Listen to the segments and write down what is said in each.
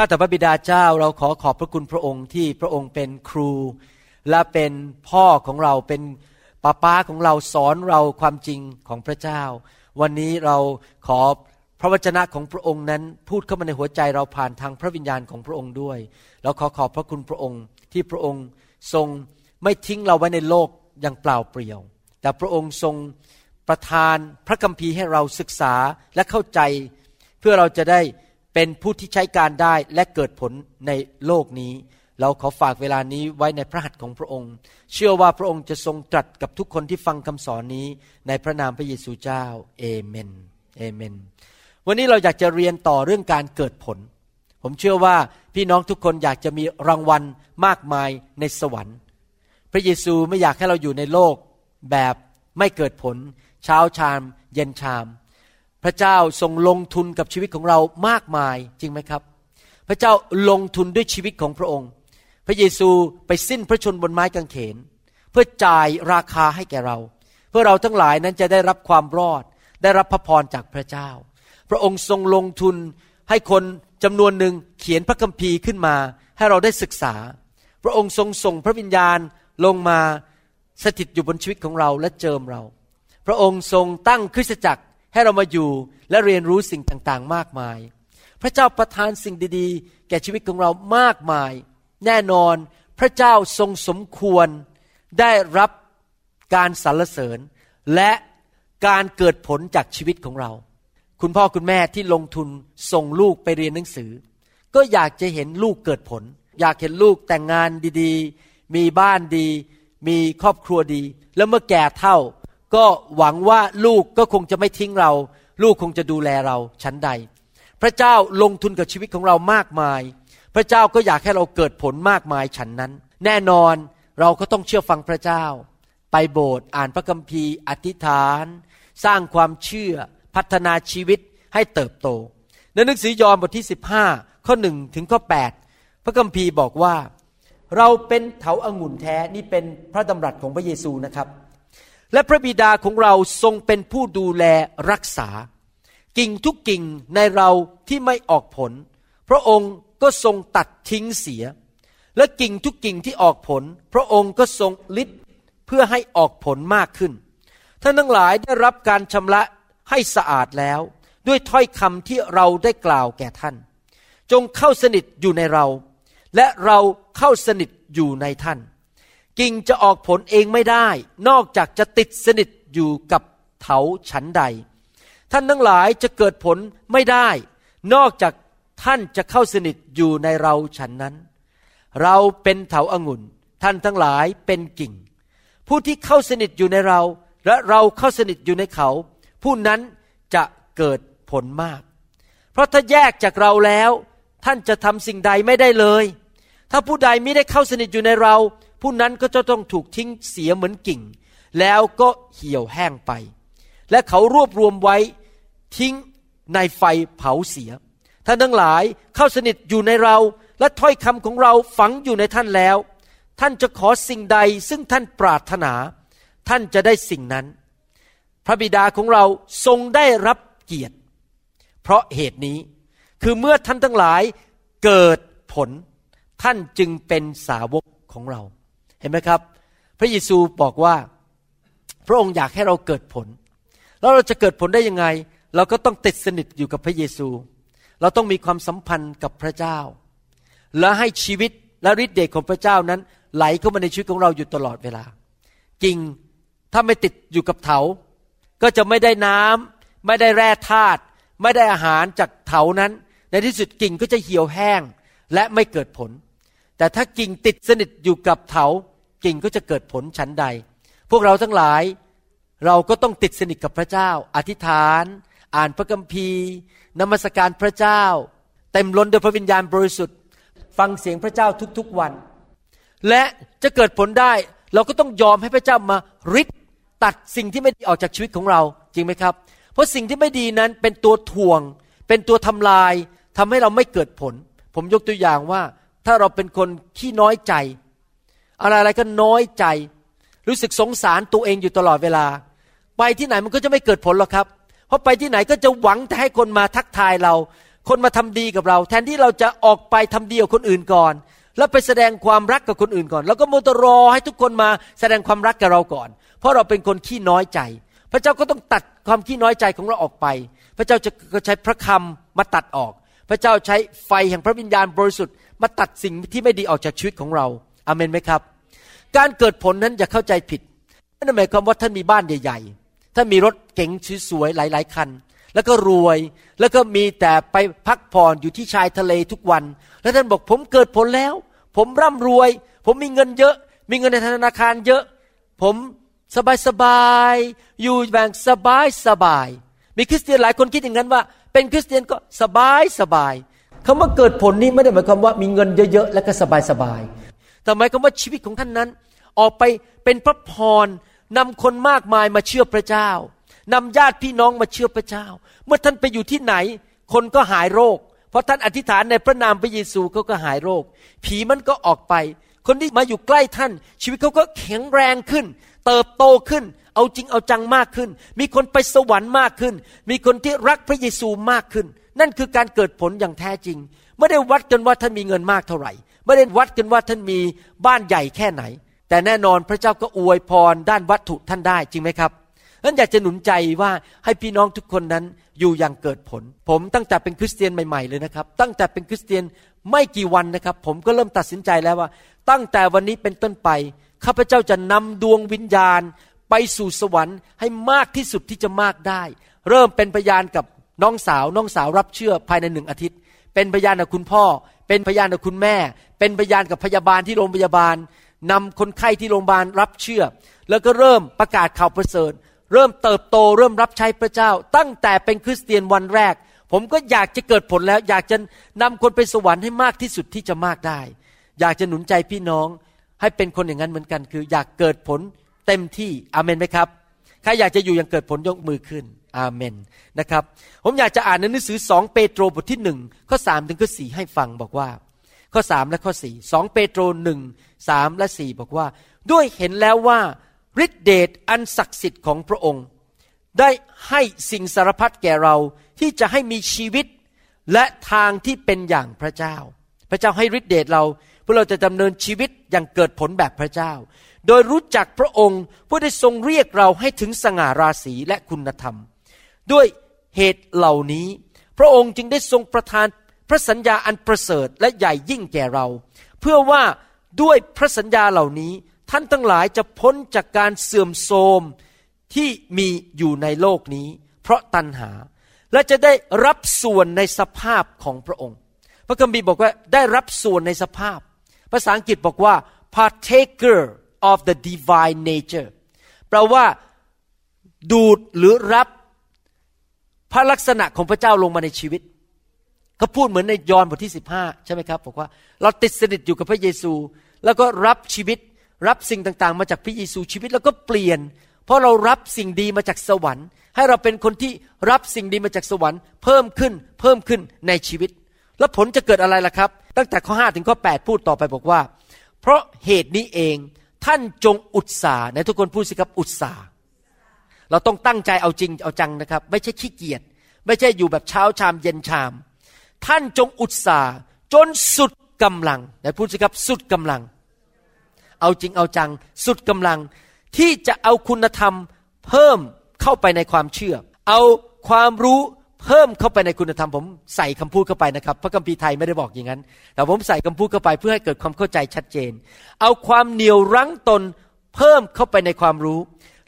ข้าแต่พระบิดาเจ้าเราขอขอบพระคุณพระองค์ที่พระองค์เป็นครู และเป็นพ่อของเราเป็นป้าป้าของเราสอนเราความจริงของพระเจ้า วันนี้เราขอพระวจนะของพระองค์นั้นพูดเข้ามาในหัวใจเราผ่านทางพระวิญญาณของพระองค์ด้วย เราขอขอบพระคุณพระองค์ที่พระองค์ทรงไม่ทิ้งเราไว้ในโลกอย่างเปล่าเปลี่ยว แต่พระองค์ทรงประทานพระคัมภีร์ให้เราศึกษาและเข้าใจ เพื่อเราจะได้ เป็นผู้ที่ใช้การได้และเกิดผลในโลกนี้ เราขอฝากเวลานี้ไว้ในพระหัตถ์ของพระองค์ เชื่อว่าพระองค์จะทรงตรัสกับทุกคนที่ฟังคำสอนนี้ ในพระนามพระเยซูเจ้าเอเมนเอเมน วันนี้เราอยากจะเรียนต่อเรื่องการเกิดผล ผมเชื่อว่าพี่น้องทุกคนอยากจะมีรางวัลมากมายในสวรรค์ พระเยซูไม่อยากให้เราอยู่ในโลกแบบไม่เกิดผล เช้าชาม เย็นชาม ระเจ้าทรงลงทุนกับชีวิตของเรามากมายจริงไหมครับ พระเจ้าลงทุนด้วยชีวิตของพระองค์ พระเยซูไปสิ้นพระชนบนไม้กางเขน เพื่อจ่ายราคาให้แก่เรา เพื่อเราทั้งหลายนั้นจะได้รับความรอด ได้รับพระพรจากพระเจ้า พระองค์ทรงลงทุนให้คนจำนวนหนึ่งเขียนพระคัมภีร์ขึ้นมา ให้เราได้ศึกษา พระองค์ทรงส่งพระวิญญาณลงมาสถิตอยู่บนชีวิตของเราและเจิมเรา พระองค์ทรงตั้งคริสตจักร ให้เรามาอยู่และเรียนรู้สิ่งต่างๆ มากมาย พระเจ้าประทานสิ่งดีๆ แก่ชีวิตของเรามากมาย แน่นอนพระเจ้าทรงสมควรได้รับการสรรเสริญ และการเกิดผลจากชีวิตของเรา คุณพ่อคุณแม่ที่ลงทุนส่งลูกไปเรียนหนังสือ ก็อยากจะเห็นลูกเกิดผล อยากเห็นลูกแต่งงานดีๆ มีบ้านดี มีครอบครัวดี แล้วเมื่อแก่เท่า ก็หวังว่าลูกก็คงจะไม่ทิ้งเรา ลูกคงจะดูแลเราชั้นใด พระเจ้าลงทุนกับชีวิตของเรามากมาย พระเจ้าก็อยากให้เราเกิดผลมากมายฉันนั้น แน่นอนเราก็ต้องเชื่อฟังพระเจ้า ไปโบสถ์อ่านพระคัมภีร์ อธิษฐาน สร้างความเชื่อพัฒนาชีวิตให้เติบโตในหนังสือยอห์นบทที่ 15 ข้อหนึ่งถึงข้อ 8 พระคัมภีร์บอกว่า เราเป็นเถาอางุ่นแท้นี่เป็นพระดำรัสของพระเยซูนะครับ และพระบิดาของเราทรงเป็นผู้ดูแลรักษา กิ่งทุกกิ่งในเราที่ไม่ออกผล พระองค์ก็ทรงตัดทิ้งเสีย และกิ่งทุกกิ่งที่ออกผล พระองค์ก็ทรงฤทธิ์เพื่อให้ออกผลมากขึ้นท่านทั้งหลายได้รับการชำระให้สะอาดแล้ว ด้วยถ้อยคำที่เราได้กล่าวแก่ท่าน จงเข้าสนิทอยู่ในเรา และเราเข้าสนิทอยู่ในท่าน กิ่งจะออกผลเองไม่ได้ นอกจากจะติดสนิทอยู่กับเถาฉันใด ท่านทั้งหลายจะเกิดผลไม่ได้ นอกจากท่านจะเข้าสนิทอยู่ในเราฉันนั้น เราเป็นเถาอางุ่น ท่านทั้งหลายเป็นกิ่ง ผู้ที่เข้าสนิทอยู่ในเรา และเราเข้าสนิทอยู่ในเขา ผู้นั้นจะเกิดผลมาก เพราะถ้าแยกจากเราแล้ว ท่านจะทำสิ่งใดไม่ได้เลย ถ้าผู้ใดไม่ได้เข้าสนิทอยู่ในเรา ผู้นั้นก็จะต้องถูกทิ้งเสียเหมือนกิ่ง แล้วก็เหี่ยวแห้งไป และเขารวบรวมไว้ทิ้งในไฟเผาเสีย ท่านทั้งหลายเข้าสนิทอยู่ในเราและถ้อยคำของเราฝังอยู่ในท่านแล้ว ท่านจะขอสิ่งใดซึ่งท่านปรารถนา ท่านจะได้สิ่งนั้น พระบิดาของเราทรงได้รับเกียรติ เพราะเหตุนี้คือเมื่อท่านทั้งหลายเกิดผล ท่านจึงเป็นสาวกของเรา เห็นไหมครับ พระเยซูบอกว่าพระองค์อยากให้เราเกิดผล แล้วเราจะเกิดผลได้ยังไง เราก็ต้องติดสนิทอยู่กับพระเยซู เราต้องมีความสัมพันธ์กับพระเจ้า และให้ชีวิตและฤทธิ์เดชของพระเจ้านั้น ไหลเข้ามาในชีวิตของเราอยู่ตลอดเวลาจริงถ้าไม่ติดอยู่กับเถา ก็จะไม่ได้น้ำไม่ได้แร่ธาตุไม่ได้อาหารจากเถานั้น ในที่สุดกิ่งก็จะเหี่ยวแห้งและไม่เกิดผล แต่ถ้ากิ่งติดสนิทอยู่กับเถากิ่งก็จะเกิดผลชั้นใด พวกเราทั้งหลายเราก็ต้องติดสนิทกับพระเจ้า อธิษฐาน อ่านพระคัมภีร์นมัสการพระเจ้า เต็มล้นด้วยพระวิญญาณบริสุทธิ์ ฟังเสียงพระเจ้าทุกๆวัน และจะเกิดผลได้ เราก็ต้องยอมให้พระเจ้ามาริดตัดสิ่งที่ไม่ดีออกจากชีวิตของเราจริงไหมครับ เพราะสิ่งที่ไม่ดีนั้นเป็นตัวถ่วง เป็นตัวทำลายทำให้เราไม่เกิดผล ผมยกตัวอย่างว่า ถ้าเราเป็นคนขี้น้อยใจ อะไรอะไรก็น้อยใจ รู้สึกสงสารตัวเองอยู่ตลอดเวลา ไปที่ไหนมันก็จะไม่เกิดผลหรอกครับ เพราะไปที่ไหนก็จะหวังแต่ให้คนมาทักทายเรา คนมาทำดีกับเรา แทนที่เราจะออกไปทำดีกับคนอื่นก่อน แล้วไปแสดงความรักกับคนอื่นก่อน แล้วก็มตรอให้ทุกคนมาแสดงความรักกับเราก่อน เพราะเราเป็นคนขี้น้อยใจ พระเจ้าก็ต้องตัดความขี้น้อยใจของเราออกไป พระเจ้าจะใช้พระคำมาตัดออก พระเจ้าใช้ไฟแห่งพระวิญญาณบริสุทธิ์ มาตัดสิ่งที่ไม่ดีออกจากชีวิตของเราอเมนไหมครับ การเกิดผลนั้นอย่าเข้าใจผิดไม่ได้หมายความว่าท่านมีบ้านใหญ่ ๆ ท่านมีรถเก๋งสวยๆหลาย ๆ คัน แล้วก็รวย แล้วก็มีแต่ไปพักผ่อนอยู่ที่ชายทะเลทุกวัน แล้วท่านบอกผมเกิดผลแล้ว ผมร่ำรวย ผมมีเงินเยอะ มีเงินในธนาคารเยอะ ผมสบายสบายอยู่แบบสบายสบาย มีคริสเตียนหลายคนคิดอย่างนั้นว่า เป็นคริสเตียนก็สบายสบาย คำว่าเกิดผลนี้ไม่ได้หมายความว่ามีเงินเยอะๆแล้วก็สบายสบายแต่หมายความว่าชีวิตของท่านนั้น ออกไปเป็นพระพรนำคนมากมายมาเชื่อพระเจ้านำญาติพี่น้องมาเชื่อพระเจ้า เมื่อท่านไปอยู่ที่ไหน คนก็หายโรค เพราะท่านอธิษฐานในพระนามพระเยซูเขาก็หายโรค ผีมันก็ออกไป คนที่มาอยู่ใกล้ท่าน ชีวิตเขาก็แข็งแรงขึ้น เติบโตขึ้น เอาจริงเอาจังมากขึ้น มีคนไปสวรรค์มากขึ้น มีคนที่รักพระเยซูมากขึ้น นั่นคือการเกิดผลอย่างแท้จริง ไม่ได้วัดกันว่าท่านมีเงินมากเท่าไหร่ ไม่ได้วัดกันว่าท่านมีบ้านใหญ่แค่ไหน แต่แน่นอนพระเจ้าก็อวยพรด้านวัตถุท่านได้จริงไหมครับนั้นอยากจะหนุนใจว่าให้พี่น้องทุกคนนั้นอยู่อย่างเกิดผล ผมตั้งแต่เป็นคริสเตียนใหม่ๆเลยนะครับ ตั้งแต่เป็นคริสเตียนไม่กี่วันนะครับ ผมก็เริ่มตัดสินใจแล้วว่า ตั้งแต่วันนี้เป็นต้นไปข้าพเจ้าจะนำดวงวิญญาณ ไปสู่สวรรค์ให้มากที่สุดที่จะมากได้ เริ่มเป็นพยานกับ น้องสาวน้องสาวรับเชื่อภายในหนึ่งอาทิตย์ เป็นพยานกับคุณพ่อ เป็นพยานกับคุณแม่ เป็นพยานกับพยาบาลที่โรงพยาบาลนำคนไข้ที่โรงพยาบาลรับเชื่อ แล้วก็เริ่มประกาศข่าวประเสริฐ เริ่มเติบโตเริ่มรับใช้พระเจ้า ตั้งแต่เป็นคริสเตียนวันแรก ผมก็อยากจะเกิดผลแล้ว อยากจะนำคนไปสวรรค์ให้มากที่สุดที่จะมากได้ อยากจะหนุนใจพี่น้องให้เป็นคนอย่างนั้นเหมือนกัน คืออยากเกิดผลเต็มที่อเมนไหมครับ ใครอยากจะอยู่อย่างเกิดผลยกมือขึ้น อาเมนนะครับ ผมอยากจะอ่านในหนังสือสองเปโตรบทที่หนึ่งข้อสามถึงข้อสี่ให้ฟังบอกว่า ข้อสามและข้อสี่สองเปโตรหนึ่งสามและสี่บอกว่า ด้วยเห็นแล้วว่าฤทธิเดชอันศักดิ์สิทธิ์ของพระองค์ ได้ให้สิ่งสารพัดแก่เราที่จะให้มีชีวิตและทางที่เป็นอย่างพระเจ้า พระเจ้าให้ฤทธิเดชเราเพื่อเราจะดำเนินชีวิตอย่างเกิดผลแบบพระเจ้า โดยรู้จักพระองค์ผู้ได้ทรงเรียกเราให้ถึงสง่าราศีและคุณธรรม ด้วยเหตุเหล่านี้ พระองค์จึงได้ทรงประทานพระสัญญาอันประเสริฐและใหญ่ยิ่งแก่เรา เพื่อว่าด้วยพระสัญญาเหล่านี้ท่านทั้งหลายจะพ้นจากการเสื่อมโทรมที่มีอยู่ในโลกนี้ เพราะตัณหาและจะได้รับส่วนในสภาพของพระองค์ พระคัมภีร์บอกว่าได้รับส่วนในสภาพ ภาษาอังกฤษบอกว่า partaker of the divine nature แปลว่าดูดหรือรับพระลักษณะของพระเจ้าลงมาในชีวิตเขาพูดเหมือนในยอห์นบทที่ 15 ใช่ไหมครับบอกว่าเราติดสนิทอยู่กับพระเยซู แล้วก็รับชีวิตรับสิ่งต่างๆ มาจากพระเยซูชีวิตแล้วก็เปลี่ยน เพราะเรารับสิ่งดีมาจากสวรรค์ ให้เราเป็นคนที่รับสิ่งดีมาจากสวรรค์ เพิ่มขึ้นเพิ่มขึ้นในชีวิต แล้วผลจะเกิดอะไรล่ะครับ ตั้งแต่ข้อ5ถึงข้อ8พูดต่อไปบอกว่า เพราะเหตุนี้เอง ท่านจงอุตสาห์ในทุกคนพูดสิครับอุตสาห์เราต้องตั้งใจเอาจริงเอาจังนะครับ ไม่ใช่ขี้เกียจไม่ใช่อยู่แบบเช้าชามเย็นชาม ท่านจงอุตสาห์จนสุดกำลังไหนพูดสิครับสุดกำลัง เอาจริงเอาจัง สุดกำลัง ที่จะเอาคุณธรรมเพิ่มเข้าไปในความเชื่อ เอาความรู้ เพิ่มเข้าไปในคุณธรรมผมใส่คำพูดเข้าไปนะครับ พระคัมภีร์ไทยไม่ได้บอกอย่างนั้น แต่ผมใส่คำพูดเข้าไปเพื่อให้เกิดความเข้าใจชัดเจน เอาความเหนียวรั้งตนเพิ่มเข้าไปในความรู้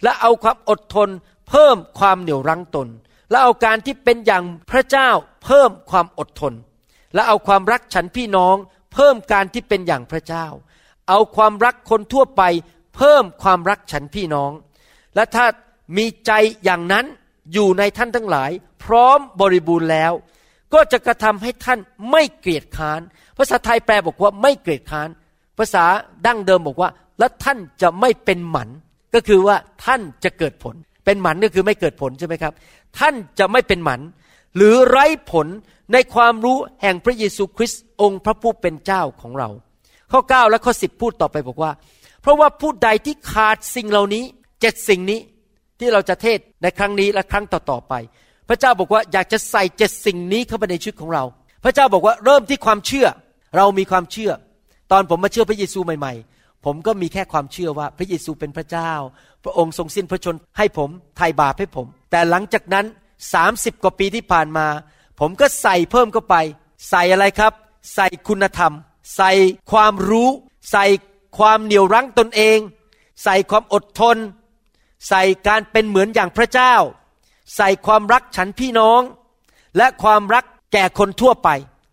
และเอาความอดทน เพิ่มความเหนียวรั้งตน และเอาการที่เป็นอย่างพระเจ้าเพิ่มความอดทน และเอาความรักฉันพี่น้อง เพิ่มการที่เป็นอย่างพระเจ้า เอาความรักคนทั่วไป เพิ่มความรักฉันพี่น้อง และถ้ามีใจอย่างนั้น อยู่ในท่านทั้งหลาย พร้อมบริบูรณ์แล้ว ก็จะกระทำให้ท่านไม่เกลียดค้าน ภาษาไทยแปลบอกว่าไม่เกลียดค้าน ภาษาดั้งเดิมบอกว่า และท่านจะไม่เป็นหมัน ก็คือว่าท่านจะเกิดผล เป็นหมันก็คือไม่เกิดผลใช่ไหมครับ ท่านจะไม่เป็นหมัน หรือไร้ผลในความรู้แห่งพระเยซูคริสต์องค์พระผู้เป็นเจ้าของเรา ข้อ 9 และข้อ 10 พูดต่อไปบอกว่า เพราะว่าผู้ใดที่ขาดสิ่งเหล่านี้เจ็ดสิ่งนี้ ที่เราจะเทศในครั้งนี้และครั้งต่อๆไป พระเจ้าบอกว่าอยากจะใส่เจ็ดสิ่งนี้เข้าไปในชีวิตของเรา พระเจ้าบอกว่าเริ่มที่ความเชื่อ เรามีความเชื่อ ตอนผมมาเชื่อพระเยซูใหม่ ๆ ผมก็มีแค่ความเชื่อว่าพระเยซูเป็นพระเจ้า พระองค์ทรงสิ้นพระชนให้ผมไถ่บาปให้ผม แต่หลังจากนั้น30กว่าปีที่ผ่านมา ผมก็ใส่เพิ่มเข้าไป ใส่อะไรครับ ใส่คุณธรรม ใส่ความรู้ ใส่ความเหนี่ยวรั้งตนเอง ใส่ความอดทน ใส่การเป็นเหมือนอย่างพระเจ้า ใส่ความรักฉันพี่น้อง และความรักแก่คนทั่วไป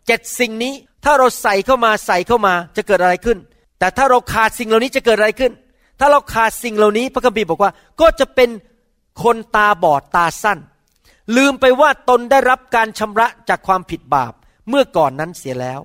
เจ็ดสิ่งนี้ถ้าเราใส่เข้ามาใส่เข้ามาจะเกิดอะไรขึ้น แต่ถ้าเราขาดสิ่งเหล่านี้จะเกิดอะไรขึ้น ถ้าเราขาดสิ่งเหล่านี้พระคัมภีร์บอกว่าก็จะเป็นคนตาบอดตาสั้น ลืมไปว่าตนได้รับการชำระจากความผิดบาปเมื่อก่อนนั้นเสียแล้ว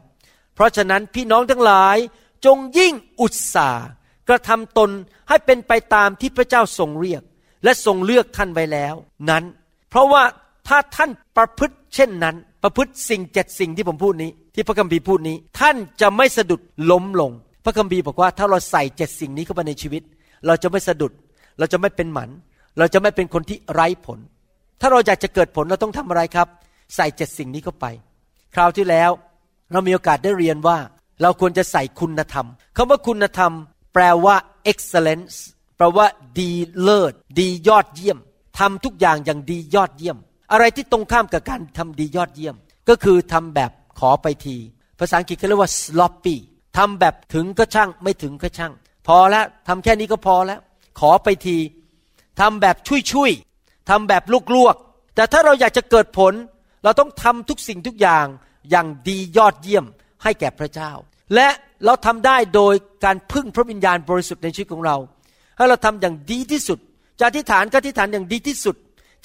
เพราะฉะนั้นพี่น้องทั้งหลายจงยิ่งอุตสาห์ กระทำตนให้เป็นไปตามที่พระเจ้าทรงเรียก และทรงเลือกท่านไว้แล้ว นั้น เพราะว่าถ้าท่านประพฤติเช่นนั้น ประพฤติสิ่งเจ็ดสิ่งที่ผมพูดนี้ ที่พระคัมภีร์พูดนี้ ท่านจะไม่สะดุดล้มลง พระคัมภีร์บอกว่าถ้าเราใส่เจ็ดสิ่งนี้เข้าไปในชีวิต เราจะไม่สะดุด เราจะไม่เป็นหมัน เราจะไม่เป็นคนที่ไร้ผล ถ้าเราอยากจะเกิดผลเราต้องทำอะไรครับ ใส่เจ็ดสิ่งนี้เข้าไป คราวที่แล้ว เรามีโอกาสได้เรียนว่า เราควรจะใส่คุณธรรมคำว่าคุณธรรม แปลว่า excellence แปลว่า ดีเลิศ ดียอดเยี่ยมทำทุกอย่างอย่างดียอดเยี่ยม อะไรที่ตรงข้ามกับการทำดียอดเยี่ยม ก็คือทำแบบขอไปที ภาษาอังกฤษเขาเรียกว่า sloppy ทำแบบถึงก็ช่าง ไม่ถึงก็ช่าง พอแล้วทำแค่นี้ก็พอแล้ว ขอไปทีทำแบบชุยๆทำแบบลวกๆ แต่ถ้าเราอยากจะเกิดผล เราต้องทำทุกสิ่งทุกอย่างอย่างดียอดเยี่ยมให้แก่พระเจ้า และเราทำได้โดยการพึ่งพระวิญญาณบริสุทธิ์ในชีวิตของเรา ให้เราทำอย่างดีที่สุด จะอธิษฐานก็อธิษฐานอย่างดีที่สุด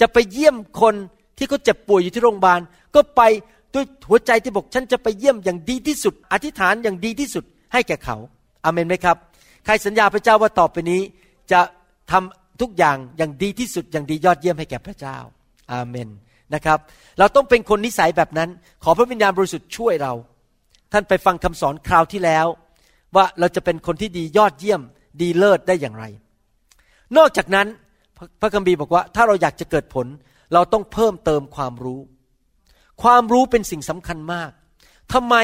จะไปเยี่ยมคนที่เขาเจ็บป่วยอยู่ที่โรงพยาบาล ก็ไปด้วยหัวใจที่บอกฉันจะไปเยี่ยมอย่างดีที่สุด อธิษฐานอย่างดีที่สุดให้แก่เขาอเมนไหมครับ ใครสัญญาพระเจ้าว่าต่อไปนี้ จะทำทุกอย่างอย่างดีที่สุดอย่างดียอดเยี่ยมให้แก่พระเจ้าอาเมนนะครับ เราต้องเป็นคนนิสัยแบบนั้น ขอพระวิญญาณบริสุทธิ์ช่วยเรา ท่านไปฟังคำสอนคราวที่แล้ว ว่าเราจะเป็นคนที่ดียอดเยี่ยมดีเลิศได้อย่างไร นอกจากนั้นพระคัมภีร์บอกว่า ถ้าเราอยากจะเกิดผล เราต้องเพิ่มเติมความรู้ ความรู้เป็นสิ่งสำคัญมากทำไม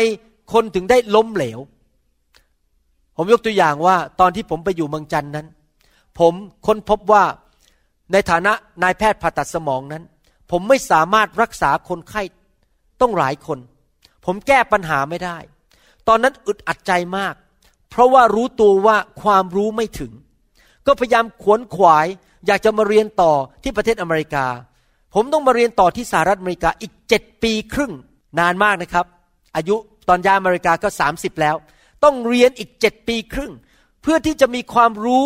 คนถึงได้ล้มเหลว ผมยกตัวอย่างว่า ตอนที่ผมไปอยู่เมืองจันนั้น ผมค้นพบว่าในฐานะนายแพทย์ผ่าตัดสมองนั้น ผมไม่สามารถรักษาคนไข้ต้องหลายคน ผมแก้ปัญหาไม่ได้ ตอนนั้นอึดอัดใจมาก เพราะว่ารู้ตัวว่าความรู้ไม่ถึง ก็พยายามขวนขวาย อยากจะมาเรียนต่อที่ประเทศอเมริกา ผมต้องมาเรียนต่อที่สหรัฐอเมริกาอีกเจ็ดปีครึ่งนานมากนะครับ อายุตอนย้ายอเมริกาก็สามสิบแล้ว ต้องเรียนอีกเจ็ดปีครึ่ง เพื่อที่จะมีความรู้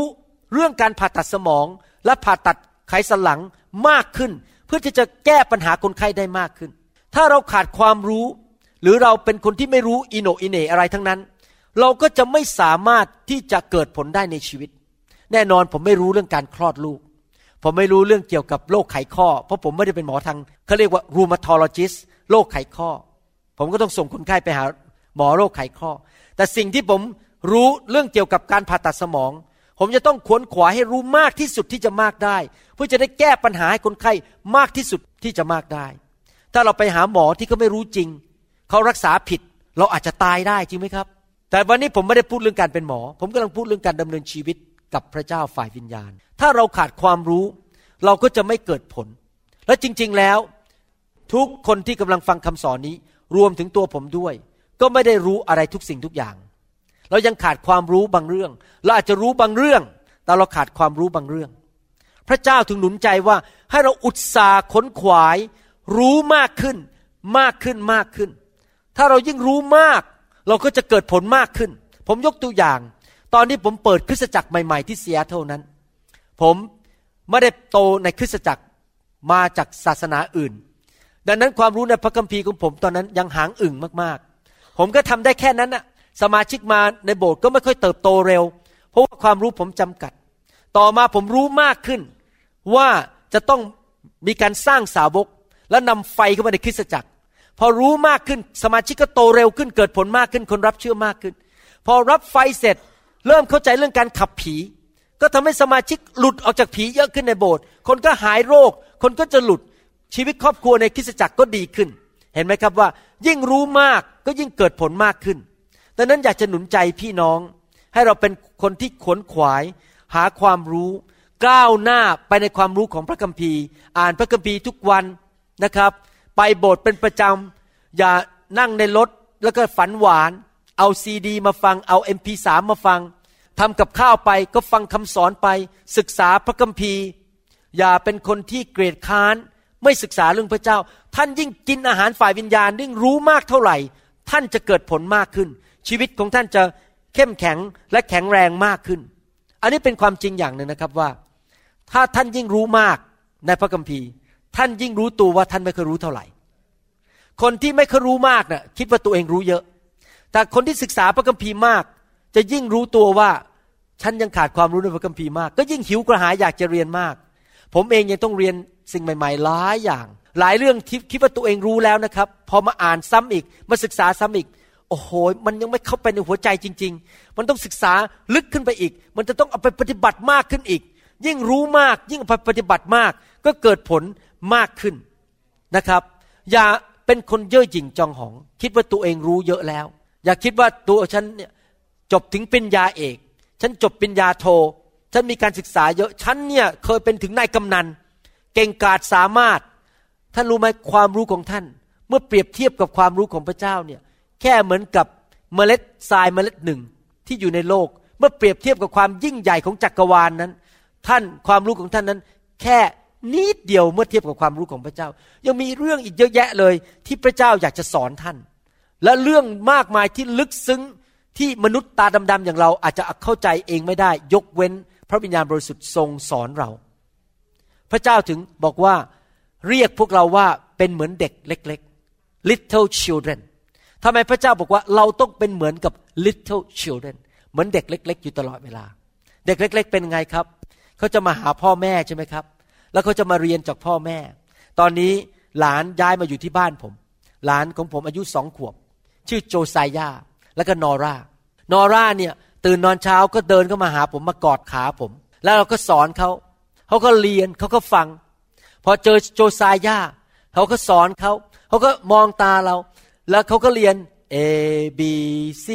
เรื่องการผ่าตัดสมอง และผ่าตัดไขสันหลังมากขึ้น เพื่อที่จะแก้ปัญหาคนไข้ได้มากขึ้น ถ้าเราขาดความรู้ หรือเราเป็นคนที่ไม่รู้อิโนอินเนอะไรทั้งนั้น เราก็จะไม่สามารถที่จะเกิดผลได้ในชีวิต แน่นอนผมไม่รู้เรื่องการคลอดลูก ผมไม่รู้เรื่องเกี่ยวกับโรคไขข้อ เพราะผมไม่ได้เป็นหมอทางเขาเรียกว่ารูมาทอลจิสโรคไขข้อ ผมก็ต้องส่งคนไข้ไปหาหมอโรคไขข้อ แต่สิ่งที่ผมรู้เรื่องเกี่ยวกับการผ่าตัดสมอง ผมจะต้องขวนขวายให้รู้มากที่สุดที่จะมากได้ เพื่อจะได้แก้ปัญหาให้คนไข้มากที่สุดที่จะมากได้ ถ้าเราไปหาหมอที่เขาไม่รู้จริง เขารักษาผิด เราอาจจะตายได้จริงไหมครับ แต่วันนี้ผมไม่ได้พูดเรื่องการเป็นหมอ ผมกำลังพูดเรื่องการดำเนินชีวิตกับพระเจ้าฝ่ายวิญญาณ ถ้าเราขาดความรู้ เราก็จะไม่เกิดผล และจริง ๆแล้วทุกคนที่กำลังฟังคำสอนนี้ รวมถึงตัวผมด้วย ก็ไม่ได้รู้อะไรทุกสิ่งทุกอย่าง เรายังขาดความรู้บางเรื่อง เราอาจจะรู้บางเรื่อง แต่เราขาดความรู้บางเรื่อง พระเจ้าถึงหนุนใจว่าให้เราอุตสาห์ขนขวาย รู้มากขึ้น มากขึ้นมากขึ้น ถ้าเรายิ่งรู้มาก เราก็จะเกิดผลมากขึ้น ผมยกตัวอย่าง ตอนที่ผมเปิดคริสตจักรใหม่ๆ ที่เซียเท่านั้น ผมไม่ได้โตในคริสตจักรมาจากศาสนาอื่น ดังนั้นความรู้ในพระคัมภีร์ของผมตอนนั้นยังหางอึ่งมากๆ ผมก็ทำได้แค่นั้นน่ะสมาชิกมาในโบสถ์ก็ไม่ค่อยเติบโตเร็ว เพราะว่าความรู้ผมจำกัด ต่อมาผมรู้มากขึ้น ว่าจะต้องมีการสร้างสาวกและนำไฟเข้ามาในคริสตจักร พอรู้มากขึ้นสมาชิกก็โตเร็วขึ้นเกิดผลมากขึ้นคนรับเชื่อมากขึ้น พอรับไฟเสร็จเริ่มเข้าใจเรื่องการขับผี ก็ทำให้สมาชิกหลุดออกจากผีเยอะขึ้นในโบสถ์คนก็หายโรค คนก็จะหลุดชีวิตครอบครัวในคริสตจักรก็ดีขึ้น เห็นไหมครับว่า ยิ่งรู้มากก็ยิ่งเกิดผลมากขึ้นดังนั้นอยากจะหนุนใจพี่น้อง ให้เราเป็นคนที่ขวนขวาย หาความรู้ ก้าวหน้าไปในความรู้ของพระคัมภีร์ อ่านพระคัมภีร์ทุกวันนะครับ ไปโบสถ์เป็นประจำ อย่านั่งในรถแล้วก็ฝันหวาน เอาซีดี มาฟัง เอาเอ็มพีสามมาฟังทำกับข้าวไปก็ฟังคำสอนไป ศึกษาพระคัมภีร์ อย่าเป็นคนที่เกลียดค้านไม่ศึกษาเรื่องพระเจ้า ท่านยิ่งกินอาหารฝ่ายวิญญาณยิ่งรู้มากเท่าไหร่ ท่านจะเกิดผลมากขึ้น ชีวิตของท่านจะเข้มแข็งและแข็งแรงมากขึ้น อันนี้เป็นความจริงอย่างหนึ่งนะครับว่า ถ้าท่านยิ่งรู้มากในพระคัมภีร์ ท่านยิ่งรู้ตัวว่าท่านไม่เคยรู้เท่าไหร่ คนที่ไม่เคยรู้มากนะ่ะคิดว่าตัวเองรู้เยอะ แต่คนที่ศึกษาพระคัมภีร์มาก จะยิ่งรู้ตัวว่าฉันยังขาดความรู้ในพระคัมภีร์มาก ก็ยิ่งหิวกระหายอยากจะเรียนมาก ผมเองยังต้องเรียนสิ่งใหม่ๆหลายอย่าง หลายเรื่องที่คิดว่าตัวเองรู้แล้วนะครับ พอมาอ่านซ้ำอีก มาศึกษาซ้ำอีก โอ้โห มันยังไม่เข้าไปในหัวใจจริง ๆ มันต้องศึกษาลึกขึ้นไปอีก มันจะต้องเอาไปปฏิบัติมากขึ้นอีก ยิ่งรู้มาก ยิ่งไปปฏิบัติมาก ก็เกิดผล มากขึ้นนะครับ อย่าเป็นคนเย่อหยิ่งจองหอง คิดว่าตัวเองรู้เยอะแล้ว อย่าคิดว่าตัวฉันเนี่ยจบถึงปริญญาเอก ฉันจบปริญญาโท ฉันมีการศึกษาเยอะฉันเนี่ยเคยเป็นถึงนายกำนัน เก่งกาจสามารถท่านรู้ไหมความรู้ของท่าน เมื่อเปรียบเทียบกับความรู้ของพระเจ้าเนี่ยแค่เหมือนกับเมล็ดทรายเมล็ดหนึ่งที่อยู่ในโลก เมื่อเปรียบเทียบกับความยิ่งใหญ่ของจักรวาลนนั้น ท่านความรู้ของท่านนั้น แค่ นิดเดียวเมื่อเทียบกับความรู้ของพระเจ้า ยังมีเรื่องอีกเยอะแยะเลยที่พระเจ้าอยากจะสอนท่าน และเรื่องมากมายที่ลึกซึ้งที่มนุษย์ตาดำๆอย่างเราอาจจะเข้าใจเองไม่ได้ ยกเว้นพระวิญญาณบริสุทธิ์ทรงสอนเรา พระเจ้าถึงบอกว่าเรียกพวกเราว่าเป็นเหมือนเด็กเล็ก ๆ little children ทำไมพระเจ้าบอกว่าเราต้องเป็นเหมือนกับ little children เหมือนเด็กเล็ก ๆ อยู่ตลอดเวลา เด็กเล็ก ๆ เป็นไงครับ เขาจะมาหาพ่อแม่ใช่ไหมครับ แล้วเขาจะมาเรียนจากพ่อแม่ ตอนนี้หลานย้ายมาอยู่ที่บ้านผม หลานของผมอายุสองขวบ ชื่อโจไซยาแล้วก็นอร่านอร่าเนี่ยตื่นนอนเช้าก็เดินเข้ามาหาผมมากอดขาผม แล้วเราก็สอนเขาเขาก็เรียนเขาก็ฟัง พอเจอโจไซยาเขาก็สอนเขาเขาก็มองตาเรา แล้วเขาก็เรียน A B C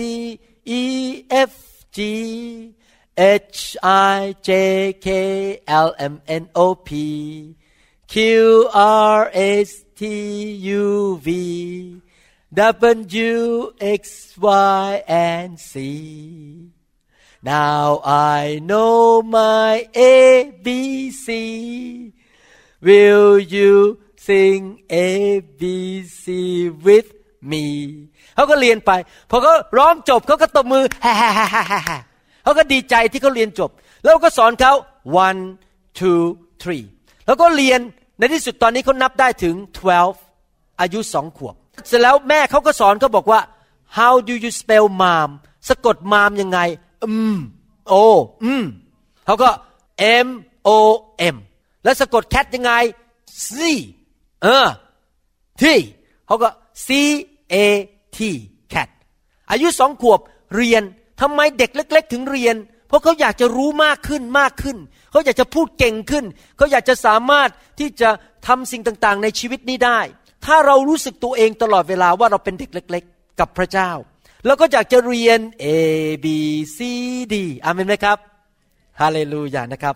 D E F G H I J K L M N O P Q R S T U V W X Y and Z Now I know my A B C. Will you sing A B C with me เขาก็เรียนไปพอเขาร้องจบเขาก็ตบมือฮ่าฮ่าฮ่าฮ่า เขาก็ดีใจที่เขาเรียนจบ แล้วก็สอนเขา one two three แล้วก็เรียนในที่สุดตอนนี้เขานับได้ถึง twelve อายุสองขวบ เสร็จแล้วแม่เขาก็สอนเขาบอกว่า how do you spell mom สะกดมามยังไง อืม โอ อืมเขาก็ M O M แล้วสะกดแคทยังไง C เออ T เขาก็ C A T cat อายุสองขวบเรียน ทำไมเด็กเล็ก ๆ ถึงเรียน เพราะเขาอยากจะรู้มากขึ้นมากขึ้น เขาอยากจะพูดเก่งขึ้น เขาอยากจะสามารถที่จะทำสิ่งต่างๆ ในชีวิตนี้ได้ ถ้าเรารู้สึกตัวเองตลอดเวลาว่าเราเป็นเด็กเล็ก ๆ กับพระเจ้า แล้วก็อยากจะเรียน A B C D อาเมนไหมครับฮาเลลูยานะครับ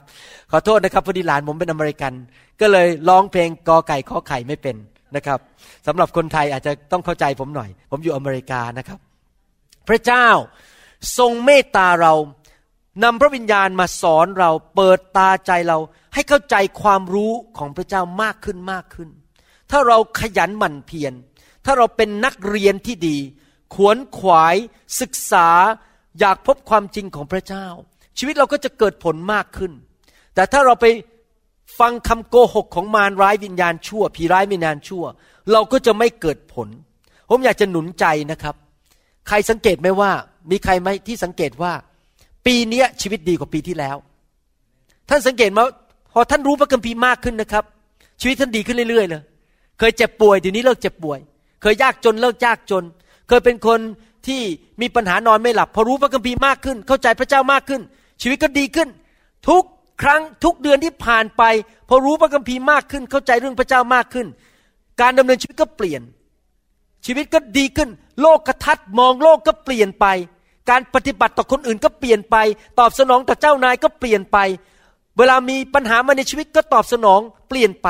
ขอโทษนะครับพอดีหลานผมเป็นอเมริกัน ก็เลยร้องเพลงกอไก่ข้อไข่ไม่เป็นนะครับสำหรับคนไทยอาจจะต้องเข้าใจผมหน่อย ผมอยู่อเมริกานะครับ พระเจ้า ทรงเมตตาเรานำพระวิญญาณมาสอนเราเปิดตาใจเราให้เข้าใจความรู้ของพระเจ้ามากขึ้นมากขึ้น ถ้าเราขยันหมั่นเพียร ถ้าเราเป็นนักเรียนที่ดี ขวนขวายศึกษาอยากพบความจริงของพระเจ้า ชีวิตเราก็จะเกิดผลมากขึ้น แต่ถ้าเราไปฟังคำโกหกของมารร้ายวิญญาณชั่ว ผีร้ายวิญญาณชั่ว เราก็จะไม่เกิดผล ผมอยากจะหนุนใจนะครับ ใครสังเกตไหมว่า มีใครไหมที่สังเกตว่า ปีนี้ชีวิตดีกว่าปีที่แล้ว ท่านสังเกตไหมพอท่านรู้พระคัมภีร์มากขึ้นนะครับ ชีวิตท่านดีขึ้นเรื่อยๆเลยเคยเจ็บป่วยทีนี้เลิกเจ็บป่วย เคยยากจนเลิกยากจน เคยเป็นคนที่มีปัญหานอนไม่หลับ พอรู้พระคัมภีร์มากขึ้น เข้าใจพระเจ้ามากขึ้น ชีวิตก็ดีขึ้น ทุกครั้งทุกเดือนที่ผ่านไป พอรู้พระคัมภีร์มากขึ้น เข้าใจเรื่องพระเจ้ามากขึ้น การดำเนินชีวิตก็เปลี่ยน ชีวิตก็ดีขึ้น โลกกระทัดมองโลกก็เปลี่ยนไป การปฏิบัติต่อคนอื่นก็เปลี่ยนไป ตอบสนองต่อเจ้านายก็เปลี่ยนไป เวลามีปัญหามาในชีวิตก็ตอบสนองเปลี่ยนไป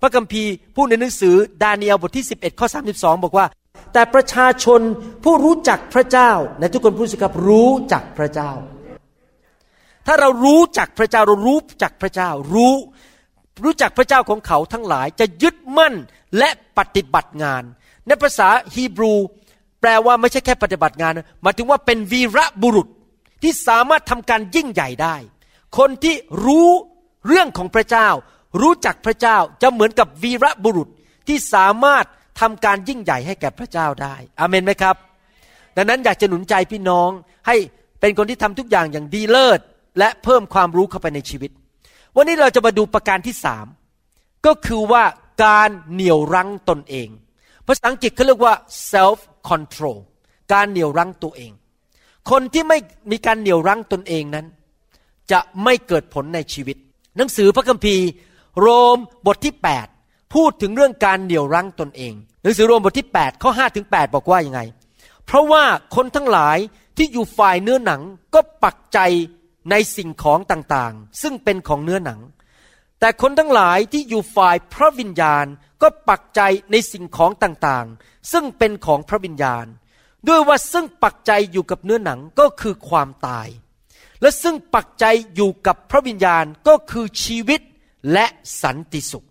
พระคัมภีร์พูดในหนังสือดาเนียลบทที่ 11ข้อ32 บอกว่า แต่ประชาชนผู้รู้จักพระเจ้าในทุกคนพูดสิครับรู้จักพระเจ้า ถ้าเรารู้จักพระเจ้าเรารู้จักพระเจ้า รู้รู้จักพระเจ้าของเขาทั้งหลายจะยึดมั่นและปฏิบัติงาน ในภาษาฮีบรู แปลว่าไม่ใช่แค่ปฏิบัติงานหมายถึงว่าเป็นวีระบุรุษที่สามารถทำการยิ่งใหญ่ได้ คนที่รู้เรื่องของพระเจ้า รู้จักพระเจ้าจะเหมือนกับวีระบุรุษที่สามารถทำการยิ่งใหญ่ให้แก่พระเจ้าได้อเมนไหมครับ ดังนั้นอยากจะหนุนใจพี่น้องให้เป็นคนที่ทำทุกอย่างอย่างดีเลิศ และเพิ่มความรู้เข้าไปในชีวิต วันนี้เราจะมาดูประการที่สามก็คือว่าการเหนี่ยวรั้งตนเอง ภาษาอังกฤษเขาเรียกว่า self control การเหนี่ยวรั้งตัวเอง คนที่ไม่มีการเหนี่ยวรั้งตนเองนั้น จะไม่เกิดผลในชีวิต หนังสือพระคัมภีร์ โรมบทที่ 8 พูดถึงเรื่องการเหนี่ยวรั้งตนเอง หนังสือโรมบทที่8ข้อ5ถึง8บอกว่ายังไง เพราะว่าคนทั้งหลายที่อยู่ฝ่ายเนื้อหนังก็ปักใจในสิ่งของต่างๆ ซึ่งเป็นของเนื้อหนัง แต่คนทั้งหลายที่อยู่ฝ่ายพระวิญญาณ ก็ปักใจในสิ่งของต่างๆ ซึ่งเป็นของพระวิญญาณ ด้วยว่าซึ่งปักใจอยู่กับเนื้อหนังก็คือความตาย และซึ่งปักใจอยู่กับพระวิญญาณก็คือชีวิตและสันติสุข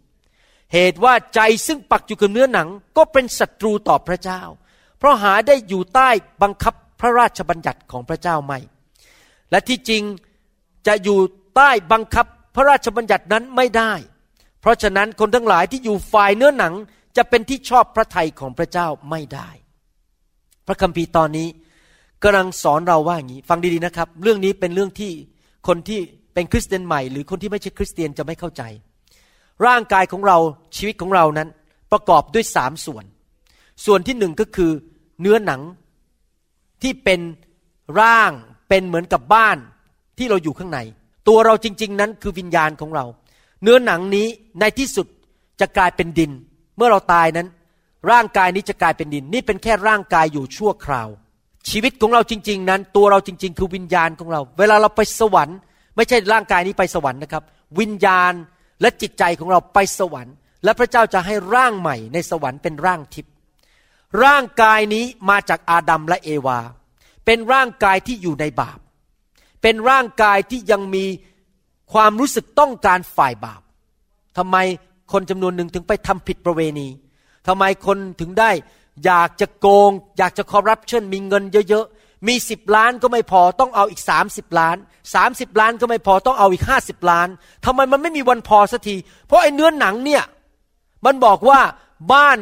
เหตุว่าใจซึ่งปักอยู่กับเนื้อหนังก็เป็นศัตรูต่อพระเจ้า เพราะหาได้อยู่ใต้บังคับพระราชบัญญัติของพระเจ้าไม่ และที่จริงจะอยู่ใต้บังคับพระราชบัญญัตินั้นไม่ได้ เพราะฉะนั้นคนทั้งหลายที่อยู่ฝ่ายเนื้อหนังจะเป็นที่ชอบพระทัยของพระเจ้าไม่ได้ พระคัมภีร์ตอนนี้กำลังสอนเราว่าอย่างนี้ ฟังดีๆนะครับ เรื่องนี้เป็นเรื่องที่คนที่เป็นคริสเตียนใหม่ หรือคนที่ไม่ใช่คริสเตียนจะไม่เข้าใจ ร่างกายของเราชีวิตของเรานั้นประกอบด้วยสามส่วน ส่วนที่หนึ่งก็คือ เนื้อหนังที่เป็นร่างเป็นเหมือนกับบ้านที่เราอยู่ข้างใน ตัวเราจริง ๆ นั้นคือวิญญาณของเรา เนื้อหนังนี้ในที่สุดจะกลายเป็นดิน เมื่อเราตายนั้น ร่างกายนี้จะกลายเป็นดิน นี่เป็นแค่ร่างกายอยู่ชั่วคราว ชีวิตของเราจริง ๆ นั้น ตัวเราจริง ๆ คือวิญญาณของเรา เวลาเราไปสวรรค์ ไม่ใช่ร่างกายนี้ไปสวรรค์นะครับ วิญญาณและจิตใจของเราไปสวรรค์ และพระเจ้าจะให้ร่างใหม่ในสวรรค์เป็นร่างทิพย์ร่างกายนี้มาจากอาดัมและเอวา เป็นร่างกายที่อยู่ในบาป เป็นร่างกายที่ยังมี ความรู้สึกต้องการฝ่ายบาปทำไมคนจำนวนหนึ่งถึงไปทำผิดประเวณีทำไมคนถึงได้อยากจะโกง อยากจะคอร์รัปชันมีเงินเยอะๆ มีสิบล้านก็ไม่พอต้องเอาอีกสามสิบล้านสามสิบล้านก็ไม่พอต้องเอาอีกห้าสิบล้านทำไมมันไม่มีวันพอสักที เพราะไอ้เนื้อหนังเนี่ย มันบอกว่าบ้าน